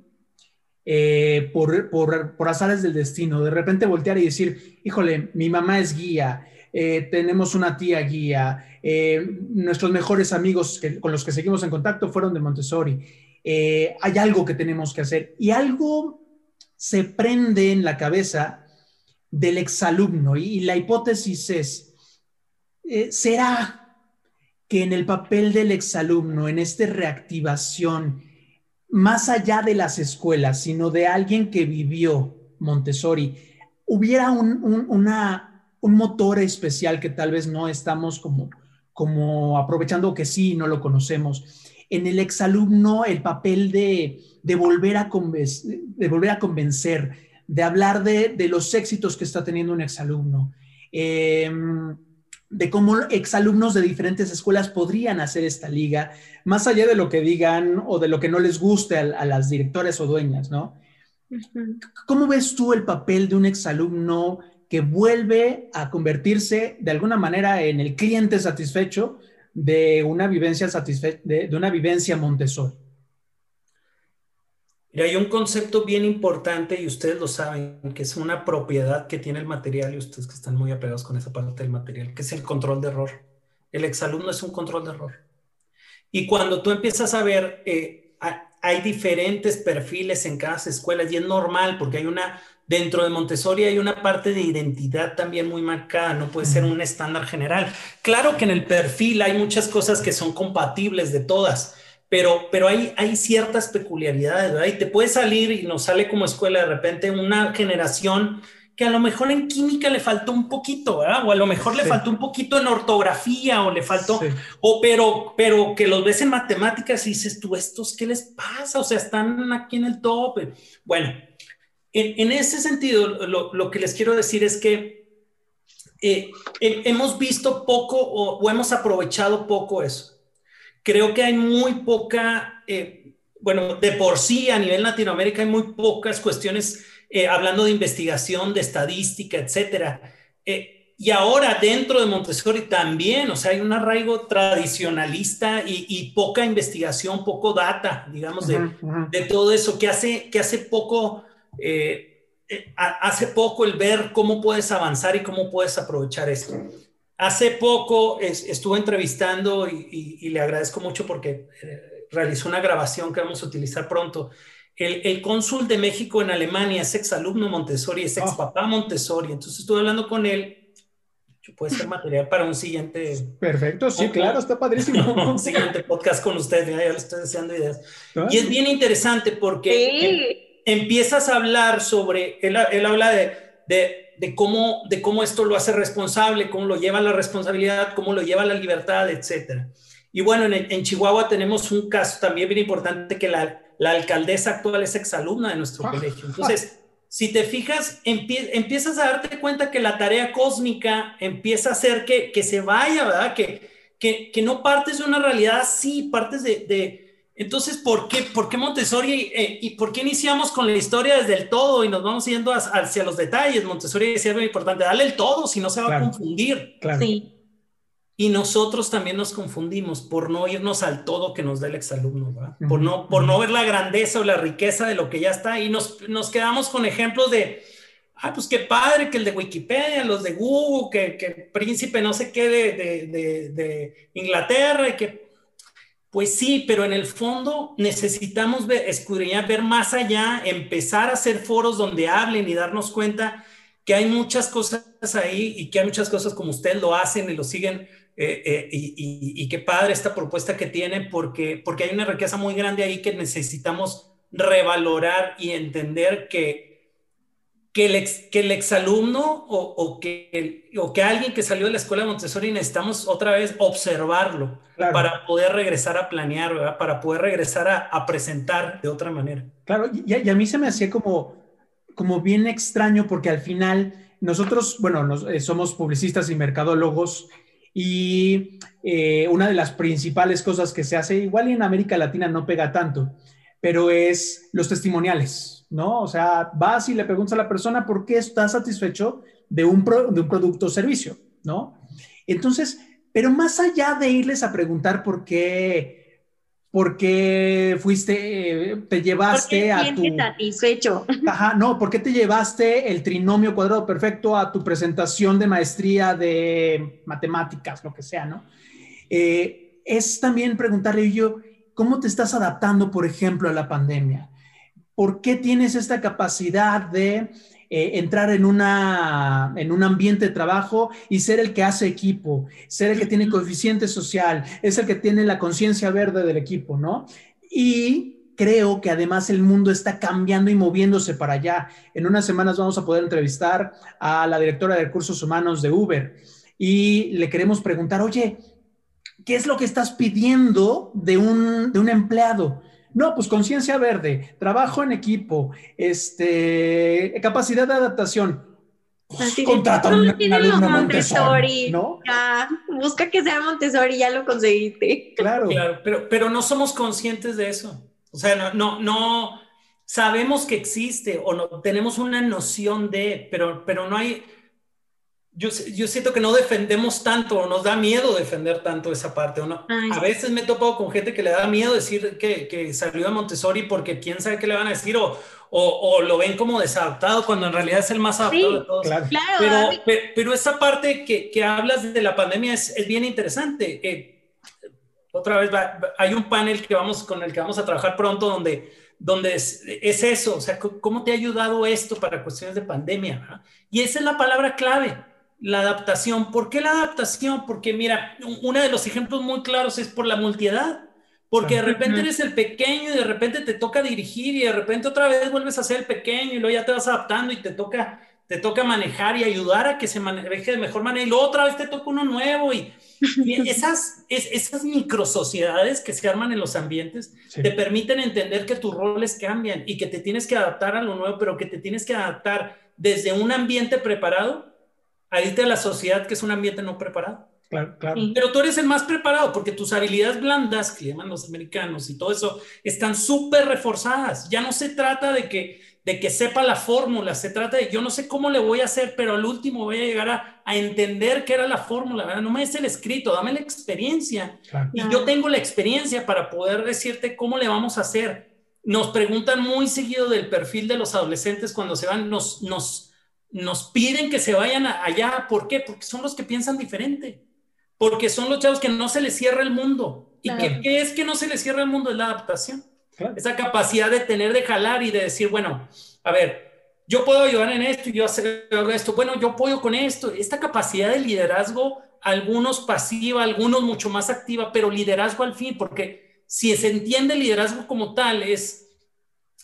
eh, por, por, por, azares del destino, de repente voltear y decir, híjole, mi mamá es guía, eh, tenemos una tía guía, eh, nuestros mejores amigos con los que seguimos en contacto fueron de Montessori, hay algo que tenemos que hacer y algo se prende en la cabeza del exalumno y, la hipótesis es, ¿será que en el papel del exalumno, en esta reactivación, más allá de las escuelas, sino de alguien que vivió Montessori, hubiera un, un motor especial que tal vez no estamos como, como aprovechando que sí, no lo conocemos. En el exalumno, el papel de, de, volver, a de volver a convencer, de hablar de, de, los éxitos que está teniendo un exalumno. Eh, de cómo exalumnos de diferentes escuelas podrían hacer esta liga, más allá de lo que digan o de lo que no les guste a, las directoras o dueñas, ¿no? ¿Cómo ves tú el papel de un exalumno que vuelve a convertirse de alguna manera en el cliente satisfecho de una vivencia, satisfe de una vivencia Montessori? Y hay un concepto bien importante y ustedes lo saben, que es una propiedad que tiene el material y ustedes que están muy apegados con esa parte del material, que es el control de error. El exalumno es un control de error. Y cuando tú empiezas a ver, eh, hay diferentes perfiles en cada escuela y es normal porque hay una, dentro de Montessori hay una parte de identidad también muy marcada, no puede ser un estándar general. Claro que en el perfil hay muchas cosas que son compatibles de todas, pero, pero hay, hay ciertas peculiaridades, ¿verdad? Y te puede salir y nos sale como escuela de repente una generación que a lo mejor en química le faltó un poquito, ¿verdad? O a lo mejor le faltó un poquito en ortografía o le faltó, o pero, pero que los ves en matemáticas y dices, tú, ¿estos qué les pasa? O sea, están aquí en el top. Bueno, en, ese sentido, lo, lo, que les quiero decir es que eh, hemos visto poco o hemos aprovechado poco eso creo que hay muy poca, eh, bueno, de por sí a nivel Latinoamérica hay muy pocas cuestiones eh, hablando de investigación, de estadística, etcétera. Eh, y ahora dentro de Montessori también, o sea, hay un arraigo tradicionalista y, poca investigación, poco data, digamos, de, de, todo eso, que hace, que hace poco, hace poco el ver cómo puedes avanzar y cómo puedes aprovechar esto. Hace poco estuve entrevistando y, le agradezco mucho porque eh, realizó una grabación que vamos a utilizar pronto. el, el, cónsul de México en Alemania es exalumno Montessori, es ex papá Montessori. Entonces estuve hablando con él. Puede ser material para un siguiente. Perfecto, sí, claro, está padrísimo. un siguiente podcast con ustedes, ya, le estoy deseando ideas. Y es bien interesante porque em, empiezas a hablar sobre, él, él habla de, de, de, cómo, de cómo esto lo hace responsable, cómo lo lleva a la responsabilidad, cómo lo lleva a la libertad, etcétera. Y bueno, en, en Chihuahua tenemos un caso también bien importante que la, la alcaldesa actual es exalumna de nuestro ah. colegio. Entonces, si te fijas, empiezas a darte cuenta que la tarea cósmica empieza a hacer que, que se vaya, ¿verdad? Que, que, que, no partes de una realidad así, partes de... de entonces, ¿por qué, por qué Montessori eh, y por qué iniciamos con la historia desde el todo y nos vamos yendo hacia los detalles? Montessori decía algo importante, dale el todo, si no se va a confundir. Claro. Sí. Y nosotros también nos confundimos por no irnos al todo que nos da el exalumno, ¿verdad? Por, no, por no ver la grandeza o la riqueza de lo que ya está y nos, nos quedamos con ejemplos de, ah, pues qué padre que el de Wikipedia, los de Google, que, que príncipe no sé qué de, de, de, Inglaterra y que... Pues sí, pero en el fondo necesitamos ver, escudriñar, ver más allá, empezar a hacer foros donde hablen y darnos cuenta que hay muchas cosas ahí y que hay muchas cosas como ustedes lo hacen y lo siguen eh, eh, y, qué padre esta propuesta que tiene, porque, porque hay una riqueza muy grande ahí que necesitamos revalorar y entender que, que, el, ex, que el exalumno o, o, que, o que alguien que salió de la escuela de Montessori necesitamos otra vez observarlo para poder regresar a planear, para poder regresar a, a, presentar de otra manera. Claro, y, y, a mí se me hacía como, como bien extraño porque al final nosotros, bueno, nos, eh, somos publicistas y mercadólogos y eh, una de las principales cosas que se hace, igual en América Latina no pega tanto, pero es los testimoniales, ¿no? O sea, vas y le preguntas a la persona por qué está satisfecho de un, de un producto o servicio, ¿no? Entonces, pero más allá de irles a preguntar por qué porque fuiste, te llevaste a tu... satisfecho. Ajá, no, ¿por qué te llevaste el trinomio cuadrado perfecto a tu presentación de maestría de matemáticas, lo que sea, ¿no? Eh, es también preguntarle yo, ¿cómo te estás adaptando, por ejemplo, a la pandemia? ¿Por qué tienes esta capacidad de eh, entrar en, una, en un ambiente de trabajo y ser el que hace equipo, ser el que tiene coeficiente social, es el que tiene la conciencia verde del equipo, ¿no? Y creo que además el mundo está cambiando y moviéndose para allá. En unas semanas vamos a poder entrevistar a la directora de recursos humanos de Uber y le queremos preguntar, oye, ¿qué es lo que estás pidiendo de un, de un empleado? No, pues conciencia verde, trabajo en equipo, este, capacidad de adaptación. Así Contrata un, alumno Montessori, ¿no? Ya, busca que sea Montessori, ya lo conseguiste. Claro. claro pero, pero no somos conscientes de eso. O sea, no, no, no sabemos que existe o no tenemos una noción de, pero, pero no hay, yo, yo, siento que no defendemos tanto o nos da miedo defender tanto esa parte. ¿o no? A veces me he topado con gente que le da miedo decir que, que salió de Montessori porque quién sabe qué le van a decir o, o, o lo ven como desadaptado cuando en realidad es el más adaptado de todos. Claro. Pero, pero, esa parte que, que, hablas de la pandemia es, es bien interesante. Eh, otra vez, hay un panel que vamos, con el que vamos a trabajar pronto donde, donde es, es eso, o sea, ¿cómo te ha ayudado esto para cuestiones de pandemia? ¿verdad? Y esa es la palabra clave la adaptación. ¿Por qué la adaptación? Porque mira, uno de los ejemplos muy claros es por la multiedad. Porque de repente eres el pequeño y de repente te toca dirigir y de repente otra vez vuelves a ser el pequeño y luego ya te vas adaptando y te toca, te toca manejar y ayudar a que se maneje de mejor manera y luego otra vez te toca uno nuevo y, esas, es, esas microsociedades que se arman en los ambientes te permiten entender que tus roles cambian y que te tienes que adaptar a lo nuevo, pero que te tienes que adaptar desde un ambiente preparado a irte a la sociedad que es un ambiente no preparado. Claro, claro. Pero tú eres el más preparado porque tus habilidades blandas, que llaman los americanos y todo eso, están súper reforzadas. Ya no se trata de que, de que sepa la fórmula, se trata de yo no sé cómo le voy a hacer, pero al último voy a llegar a, a entender qué era la fórmula. ¿verdad? No me des el escrito, dame la experiencia. Claro. Y yo tengo la experiencia para poder decirte cómo le vamos a hacer. Nos preguntan muy seguido del perfil de los adolescentes cuando se van, nos, nos nos piden que se vayan allá. ¿Por qué? Porque son los que piensan diferente. Porque son los chavos que no se les cierra el mundo. ¿Y qué, qué, es que no se les cierra el mundo? Es la adaptación. esa capacidad de tener, de jalar y de decir, bueno, a ver, yo puedo ayudar en esto y yo hacer esto, bueno, yo apoyo con esto, esta capacidad de liderazgo, algunos pasiva, algunos mucho más activa, pero liderazgo al fin, porque si se entiende el liderazgo como tal, es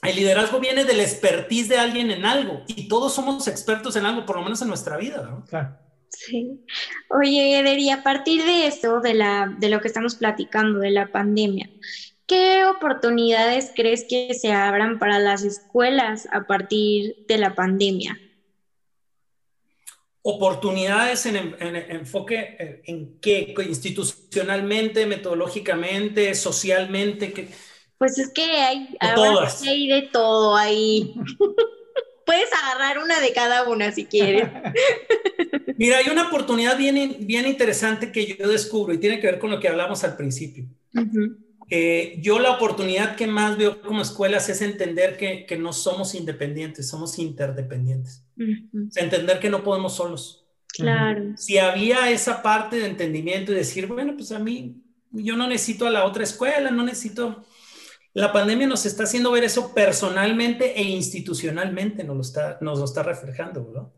el liderazgo viene del expertise de alguien en algo y todos somos expertos en algo, por lo menos en nuestra vida, ¿no? Claro. Sí. Oye, Eder, y a partir de eso, de, la, de lo que estamos platicando, de la pandemia, ¿qué oportunidades crees que se abran para las escuelas a partir de la pandemia? Oportunidades en, enfoque eh, en qué, institucionalmente, metodológicamente, socialmente, que pues es que hay, hay de todo ahí. Puedes agarrar una de cada una si quieres. Mira, hay una oportunidad bien, bien interesante que yo descubro y tiene que ver con lo que hablamos al principio. yo la oportunidad que más veo como escuelas es entender que, que no somos independientes, somos interdependientes. entender que no podemos solos. Claro. Si había esa parte de entendimiento y decir, bueno, pues a mí, yo no necesito a la otra escuela, no necesito la pandemia nos está haciendo ver eso personalmente e institucionalmente, nos lo está, nos lo está reflejando.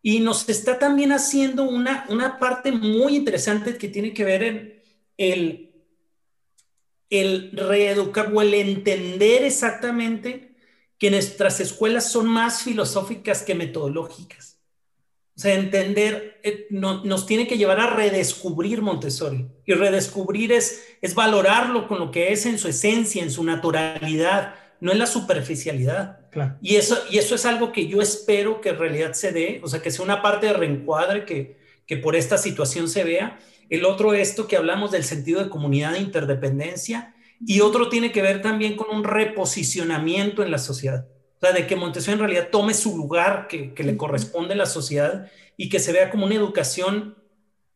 Y nos está también haciendo una, una parte muy interesante que tiene que ver en el, el reeducar o el entender exactamente que nuestras escuelas son más filosóficas que metodológicas. O sea, entender, eh, nos tiene que llevar a redescubrir Montessori. Y redescubrir es, es valorarlo con lo que es en su esencia, en su naturalidad, no en la superficialidad. Y, eso, y eso es algo que yo espero que en realidad se dé, o sea, que sea una parte de reencuadre que, que por esta situación se vea. El otro, esto que hablamos del sentido de comunidad e interdependencia. Y otro tiene que ver también con un reposicionamiento en la sociedad. O sea, de que Montessori en realidad tome su lugar que, le corresponde a la sociedad y que se vea como una educación,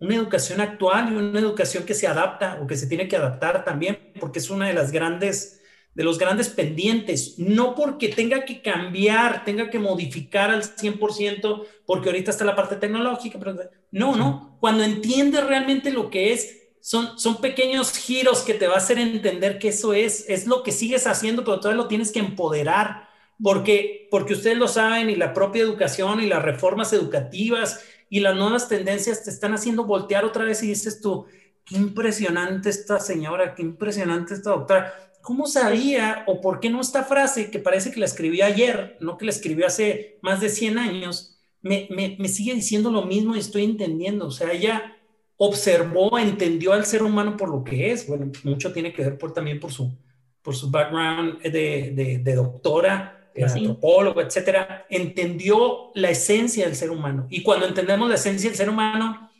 una educación actual y una educación que se adapta o que se tiene que adaptar también, porque es una de las grandes, de los grandes pendientes. No porque tenga que cambiar, tenga que modificar al 100%, porque ahorita está la parte tecnológica, pero no, no. Cuando entiendes realmente lo que es, son, son pequeños giros que te va a hacer entender que eso es, es lo que sigues haciendo, pero todavía lo tienes que empoderar porque, porque ustedes lo saben y la propia educación y las reformas educativas y las nuevas tendencias te están haciendo voltear otra vez y dices tú, qué impresionante esta señora, qué impresionante esta doctora. ¿Cómo sabía o por qué no esta frase que parece que la escribió ayer, no que la escribió hace más de 100 años, me, me, me sigue diciendo lo mismo y estoy entendiendo? O sea, ella observó, entendió al ser humano por lo que es. Bueno, mucho tiene que ver por, también por su, por su background de, de, de doctora el antropólogo, etcétera, entendió la esencia del ser humano. Y cuando entendemos la esencia del ser humano,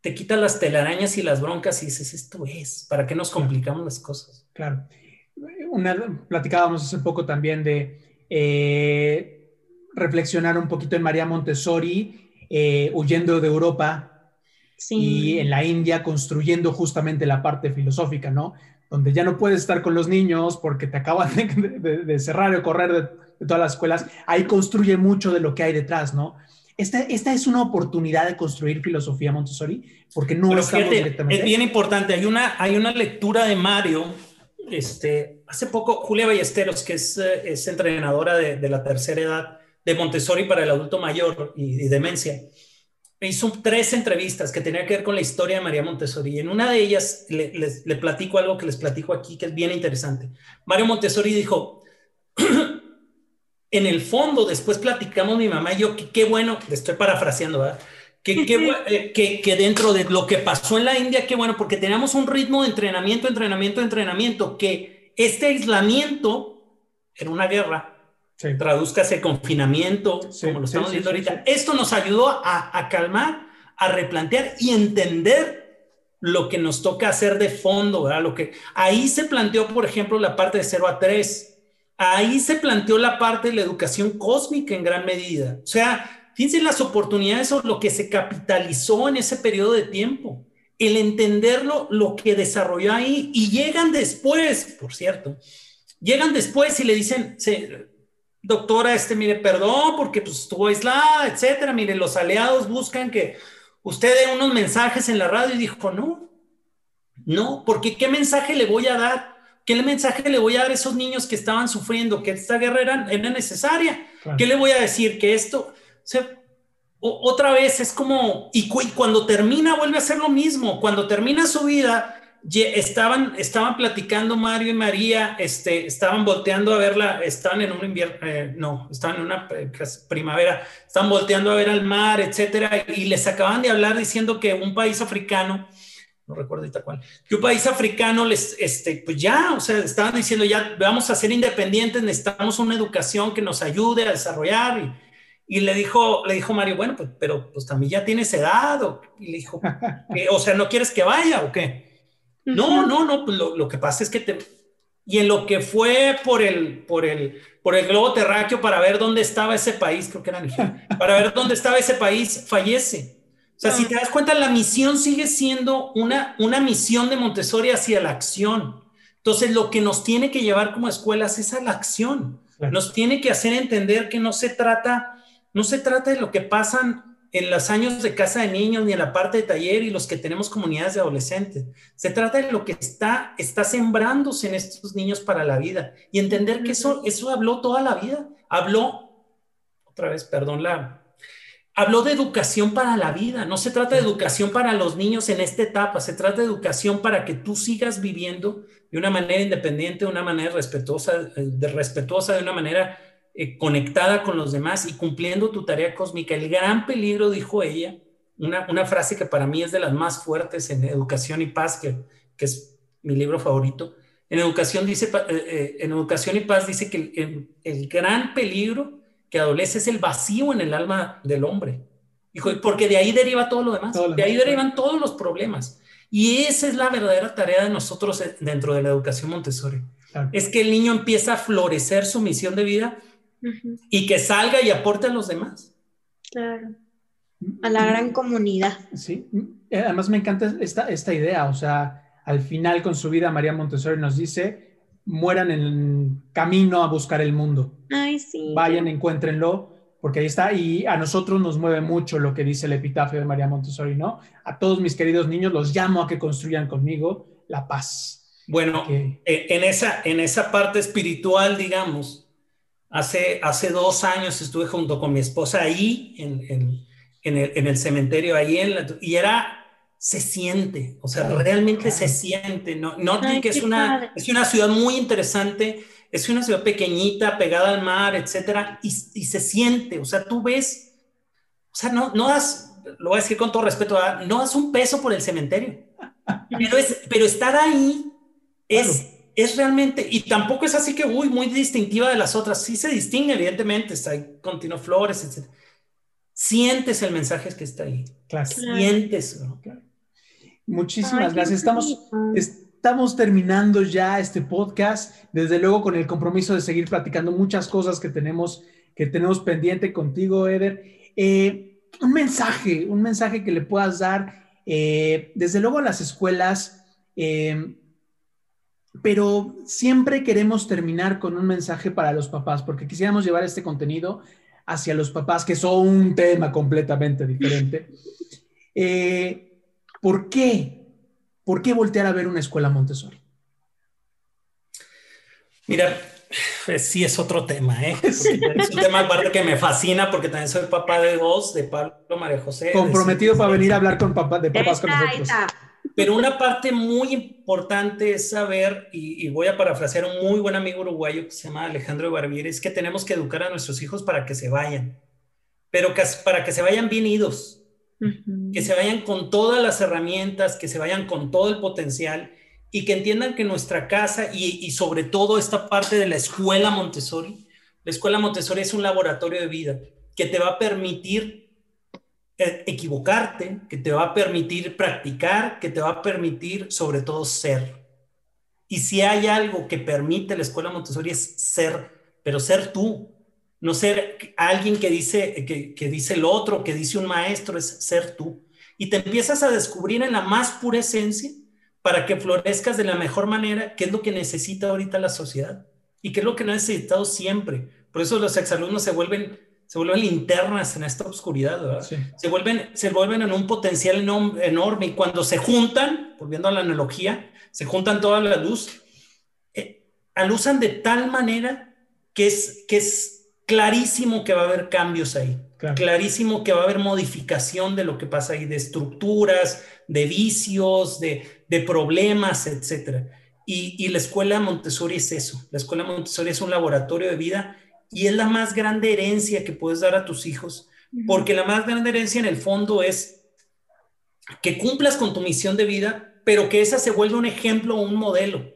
te quitas las telarañas y las broncas y dices, esto es, ¿para qué nos complicamos las cosas? Claro. Una, platicábamos hace poco también de eh, reflexionar un poquito en María Montessori, eh, huyendo de Europa y en la India construyendo justamente la parte filosófica, ¿no? Donde ya no puedes estar con los niños porque te acaban de, cerrar o correr de, de todas las escuelas, ahí construye mucho de lo que hay detrás, ¿no? Esta, esta es una oportunidad de construir filosofía Montessori, porque no estamos directamente... Es bien importante, hay una, hay una lectura de Mario, este, hace poco Julia Ballesteros, que es, eh, es entrenadora de, de, la tercera edad de Montessori para el adulto mayor y, y demencia, hizo tres entrevistas que tenían que ver con la historia de María Montessori. Y en una de ellas le, le platico algo que les platico aquí, que es bien interesante. Mario Montessori dijo, en el fondo, después platicamos mi mamá y yo, qué bueno, le estoy parafraseando, ¿verdad? Eh, que, que, dentro de lo que pasó en la India, qué bueno, porque teníamos un ritmo de entrenamiento, entrenamiento, entrenamiento, que este aislamiento en una guerra, sí. traduzcase confinamiento, como lo estamos viendo ahorita, esto nos ayudó a, a calmar, a replantear y entender lo que nos toca hacer de fondo, ¿verdad? Lo que ahí se planteó, por ejemplo, la parte de 0 a 3 ahí se planteó la parte de la educación cósmica en gran medida. O sea, fíjense las oportunidades o lo que se capitalizó en ese periodo de tiempo, el entenderlo, lo que desarrolló ahí, y llegan después, por cierto, llegan después y le dicen, doctora, este, mire, perdón, porque pues, estuvo aislada, etcétera, mire, los aliados buscan que usted dé unos mensajes en la radio y dijo, no, no, porque ¿qué mensaje le voy a dar? ¿Qué mensaje le voy a dar a esos niños que estaban sufriendo, que esta guerra era, necesaria? ¿Qué le voy a decir? Que esto, otra vez es como, y, cuando termina vuelve a ser lo mismo, cuando termina su vida, estaban, estaban platicando Mario y María, este, estaban volteando a verla, estaban en un invierno, eh, no, estaban en una eh, primavera, estaban volteando a ver al mar, etcétera, y les acaban de hablar diciendo que un país africano, no recuerdo ahorita cuál, que un país africano les, este, pues ya, o sea, estaban diciendo ya vamos a ser independientes, necesitamos una educación que nos ayude a desarrollar y, y le dijo, le dijo Mario, bueno, pues, pero pues también ya tienes edad, o, y le dijo, o sea, ¿no quieres que vaya o qué? No, no, no, pues lo, lo, que pasa es que te... Y en lo que fue por el, por el, por el globo terráqueo para ver dónde estaba ese país, creo que era Nigeria, para ver dónde estaba ese país, fallece. O sea, si te das cuenta, la misión sigue siendo una, una misión de Montessori hacia la acción. Entonces, lo que nos tiene que llevar como escuelas es a la acción. Nos tiene que hacer entender que no se trata, no se trata de lo que pasan en los años de casa de niños ni en la parte de taller y los que tenemos comunidades de adolescentes. Se trata de lo que está, está sembrándose en estos niños para la vida y entender que eso, eso habló toda la vida. Habló, otra vez, perdón la, habló de educación para la vida. No se trata de educación para los niños en esta etapa, se trata de educación para que tú sigas viviendo de una manera independiente, de una manera respetuosa, de respetuosa, de una manera eh, conectada con los demás y cumpliendo tu tarea cósmica. El gran peligro, dijo ella, una, una frase que para mí es de las más fuertes en Educación y Paz, que, que es mi libro favorito. En Educación, dice, eh, eh, en educación y Paz dice que el gran peligro que adolece es el vacío en el alma del hombre. porque de ahí deriva todo lo demás, de ahí derivan todos los problemas. Y esa es la verdadera tarea de nosotros dentro de la educación Montessori. Es que el niño empieza a florecer su misión de vida y que salga y aporte a los demás. Claro. A la gran comunidad. Sí. Además me encanta esta, esta idea. O sea, al final con su vida María Montessori nos dice, mueran en camino a buscar el mundo. Ay, sí. Vayan, encuéntrenlo, porque ahí está. Y a nosotros nos mueve mucho lo que dice el epitafio de María Montessori, ¿no? A todos mis queridos niños los llamo a que construyan conmigo la paz. Bueno, en, esa, en esa parte espiritual, digamos, hace, hace dos años estuve junto con mi esposa ahí en, en, en el, el, cementerio, ahí en y era se siente, o sea, realmente se siente. No, no que es una, es una ciudad muy interesante, es una ciudad pequeñita, pegada al mar, etcétera, y, y se siente, o sea, tú ves, o sea, no, no das, lo voy a decir con todo respeto, no das un peso por el cementerio, pero, es, pero estar ahí es, es realmente, y tampoco es así que, uy, muy distintiva de las otras, sí se distingue, evidentemente, hay continuo flores, etcétera. Sientes el mensaje que está ahí. Claro. Sientes. Claro. Muchísimas gracias. Estamos, estamos terminando ya este podcast, desde luego con el compromiso de seguir platicando muchas cosas que tenemos, que tenemos pendiente contigo, Eder. Eh, un mensaje, un mensaje que le puedas dar, eh, desde luego a las escuelas, eh, pero siempre queremos terminar con un mensaje para los papás, porque quisiéramos llevar este contenido hacia los papás, que son un tema completamente diferente. ¿Por qué? ¿Por qué voltear a ver una escuela Montessori? Mira, sí es otro tema, ¿eh? Es un tema aparte que me fascina porque también soy papá de dos, de Pablo María José. Comprometido para venir a hablar con papá, de papás con nosotros. Pero una parte muy importante es saber, y, voy a parafrasear a un muy buen amigo uruguayo que se llama Alejandro Barbieri, es que tenemos que educar a nuestros hijos para que se vayan, pero para que se vayan bien idos que se vayan con todas las herramientas, que se vayan con todo el potencial y que entiendan que nuestra casa y, sobre todo esta parte de la escuela Montessori, la escuela Montessori es un laboratorio de vida que te va a permitir eh, equivocarte, que te va a permitir practicar, que te va a permitir sobre todo ser. Y si hay algo que permite la escuela Montessori es ser, pero ser tú, no ser alguien que dice, que, dice el otro, que dice un maestro, es ser tú. Y te empiezas a descubrir en la más pura esencia para que florezcas de la mejor manera, que es lo que necesita ahorita la sociedad y que es lo que no ha necesitado siempre. Por eso los exalumnos se vuelven, se vuelven linternas en esta oscuridad, Se, vuelven, se vuelven en un potencial enorme y cuando se juntan, volviendo a la analogía, se juntan toda la luz, eh, al usan de tal manera que es, que es clarísimo que va a haber cambios ahí. Clarísimo que va a haber modificación de lo que pasa ahí, de estructuras, de vicios, de, de problemas, etc. Y, y, la escuela Montessori es eso. La escuela Montessori es un laboratorio de vida y es la más grande herencia que puedes dar a tus hijos, porque la más grande herencia en el fondo es que cumplas con tu misión de vida, pero que esa se vuelva un ejemplo o un modelo.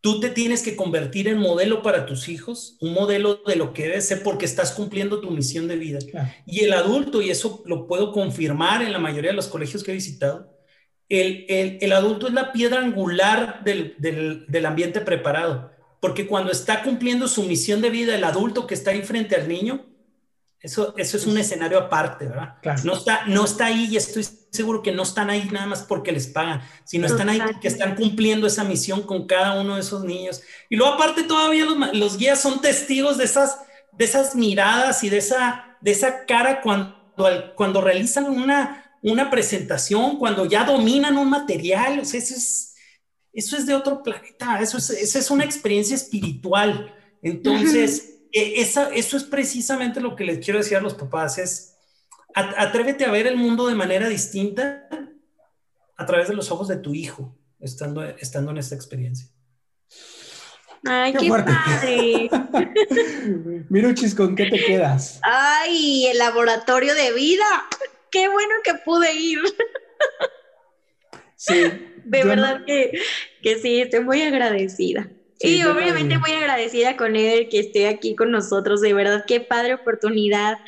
Tú te tienes que convertir en modelo para tus hijos, un modelo de lo que debe ser porque estás cumpliendo tu misión de vida. Y el adulto, y eso lo puedo confirmar en la mayoría de los colegios que he visitado, el, el, el adulto es la piedra angular del, del, del ambiente preparado porque cuando está cumpliendo su misión de vida, el adulto que está ahí frente al niño, eso, eso es un escenario aparte, ¿verdad? No, está, no está ahí y estoy seguro que no están ahí nada más porque les pagan, sino están ahí porque están cumpliendo esa misión con cada uno de esos niños. Y luego aparte todavía los, los guías son testigos de esas, de esas miradas y de esa, de esa cara cuando, cuando realizan una, una presentación, cuando ya dominan un material, o sea, eso es eso es de otro planeta, eso es, esa es una experiencia espiritual. Entonces, e, esa, eso es precisamente lo que les quiero decir a los papás, es atrévete a ver el mundo de manera distinta a través de los ojos de tu hijo, estando, estando en esta experiencia. Ay, qué, padre. Miruchis, ¿con qué te quedas? Ay, el laboratorio de vida. Qué bueno que pude ir. Sí, de verdad que, que, sí, estoy muy agradecida. y obviamente muy agradecida con Eder que esté aquí con nosotros, de verdad, qué padre oportunidad.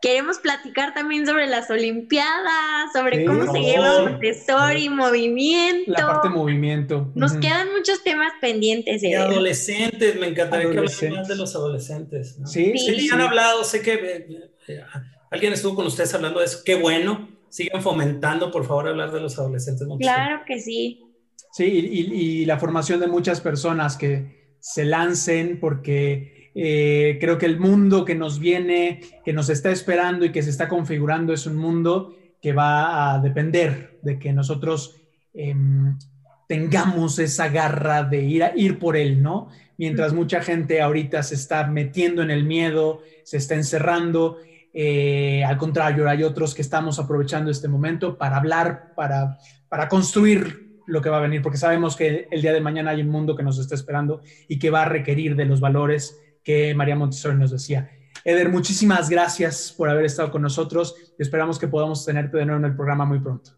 Queremos platicar también sobre las Olimpiadas, sobre cómo se lleva Montessori, movimiento. La parte movimiento. Nos quedan muchos temas pendientes. Y adolescentes, me encantaría que hablen más de los adolescentes. Sí, sí, han hablado, sé que eh, eh, alguien estuvo con ustedes hablando de eso, qué bueno sigan fomentando, por favor, hablar de los adolescentes. Claro que sí. Sí, y, la formación de muchas personas que se lancen porque eh, creo que el mundo que nos viene, que nos está esperando y que se está configurando es un mundo que va a depender de que nosotros em, tengamos esa garra de ir, a, ir por él, ¿no? Mientras mucha gente ahorita se está metiendo en el miedo, se está encerrando eh, al contrario, hay otros que estamos aprovechando este momento para hablar, para, para construir lo que va a venir, porque sabemos que el día de mañana hay un mundo que nos está esperando y que va a requerir de los valores que María Montessori nos decía. Eder, muchísimas gracias por haber estado con nosotros y esperamos que podamos tenerte de nuevo en el programa muy pronto.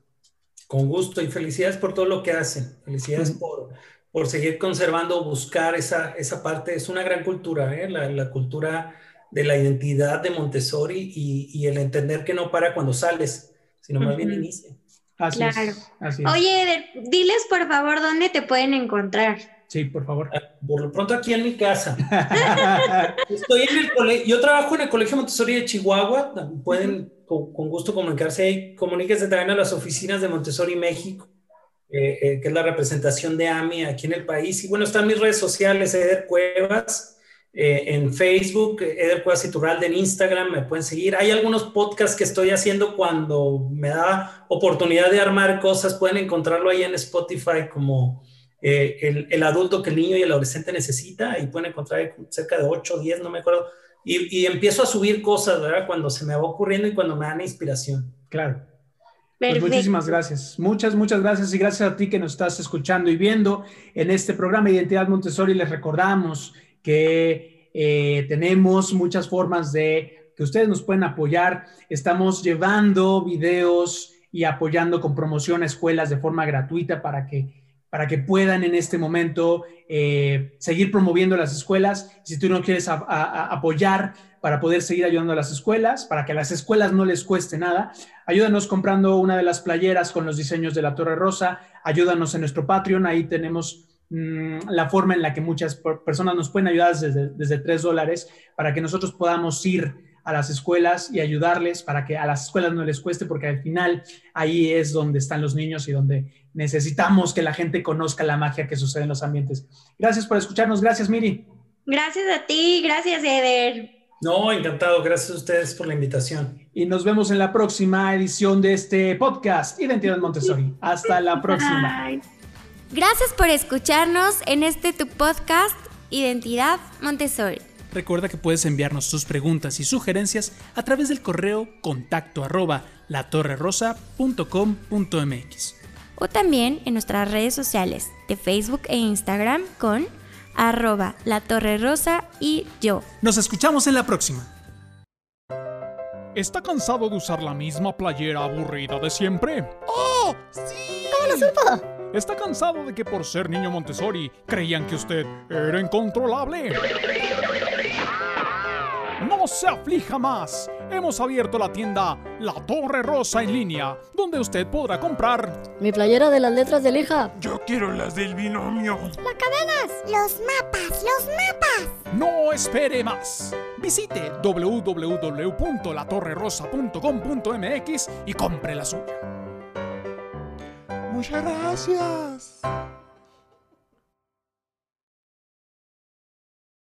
Con gusto y felicidades por todo lo que hacen. Felicidades por, por seguir conservando, buscar esa, esa parte. Es una gran cultura, ¿eh? la, la cultura de la identidad de Montessori y, el entender que no para cuando sales, sino más bien inicia. Así claro. Es, Oye, diles por favor dónde te pueden encontrar. Sí, por favor. Ah, por lo pronto aquí en mi casa. Estoy en el colegio, yo trabajo en el Colegio Montessori de Chihuahua, pueden con, gusto comunicarse ahí, comuníquense también a las oficinas de Montessori México, eh, eh, que es la representación de AMI aquí en el país. Y bueno, están mis redes sociales, Eder Cuevas, eh, en Facebook, Eder Cuevas Iturralde en Instagram, me pueden seguir. Hay algunos podcasts que estoy haciendo cuando me da oportunidad de armar cosas, pueden encontrarlo ahí en Spotify como eh, el, el, adulto que el niño y el adolescente necesita, y pueden encontrar cerca de 8 o 10, no me acuerdo. Y, y, empiezo a subir cosas, ¿verdad? Cuando se me va ocurriendo y cuando me dan inspiración. Claro. Pues muchísimas gracias. Muchas, muchas gracias y gracias a ti que nos estás escuchando y viendo en este programa Identidad Montessori. Les recordamos que eh, tenemos muchas formas de que ustedes nos pueden apoyar. Estamos llevando videos y apoyando con promoción a escuelas de forma gratuita para que, para que puedan en este momento eh, seguir promoviendo las escuelas. Si tú no quieres apoyar para poder seguir ayudando a las escuelas, para que a las escuelas no les cueste nada, ayúdanos comprando una de las playeras con los diseños de la Torre Rosa, ayúdanos en nuestro Patreon, ahí tenemos Mm, la forma en la que muchas personas nos pueden ayudar desde, desde 3 dólares para que nosotros podamos ir a las escuelas y ayudarles para que a las escuelas no les cueste, porque al final ahí es donde están los niños y donde necesitamos que la gente conozca la magia que sucede en los ambientes. Gracias por escucharnos. Gracias, Miri. Gracias a ti. Gracias, Eder. No, encantado. Gracias a ustedes por la invitación. Y nos vemos en la próxima edición de este podcast, Identidad Montessori. Hasta la próxima. Gracias por escucharnos en este tu podcast Identidad Montessori. Recuerda que puedes enviarnos tus preguntas y sugerencias a través del correo contacto arroba latorrerosa.com.mx o también en nuestras redes sociales de Facebook e Instagram con arroba la torre rosa y yo. Nos escuchamos en la próxima. ¿Está cansado de usar la misma playera aburrida de siempre? ¡Oh! ¡Sí! ¿Cómo lo supo? ¿Está cansado de que por ser niño Montessori creían que usted era incontrolable? No se aflija más. Hemos abierto la tienda La Torre Rosa en línea, donde usted podrá comprar mi playera de las letras de hija. Yo quiero las del binomio. Las cadenas, los mapas, los mapas. No espere más. Visite www.latorrerosa.com.mx y compre la suya. Muchas gracias.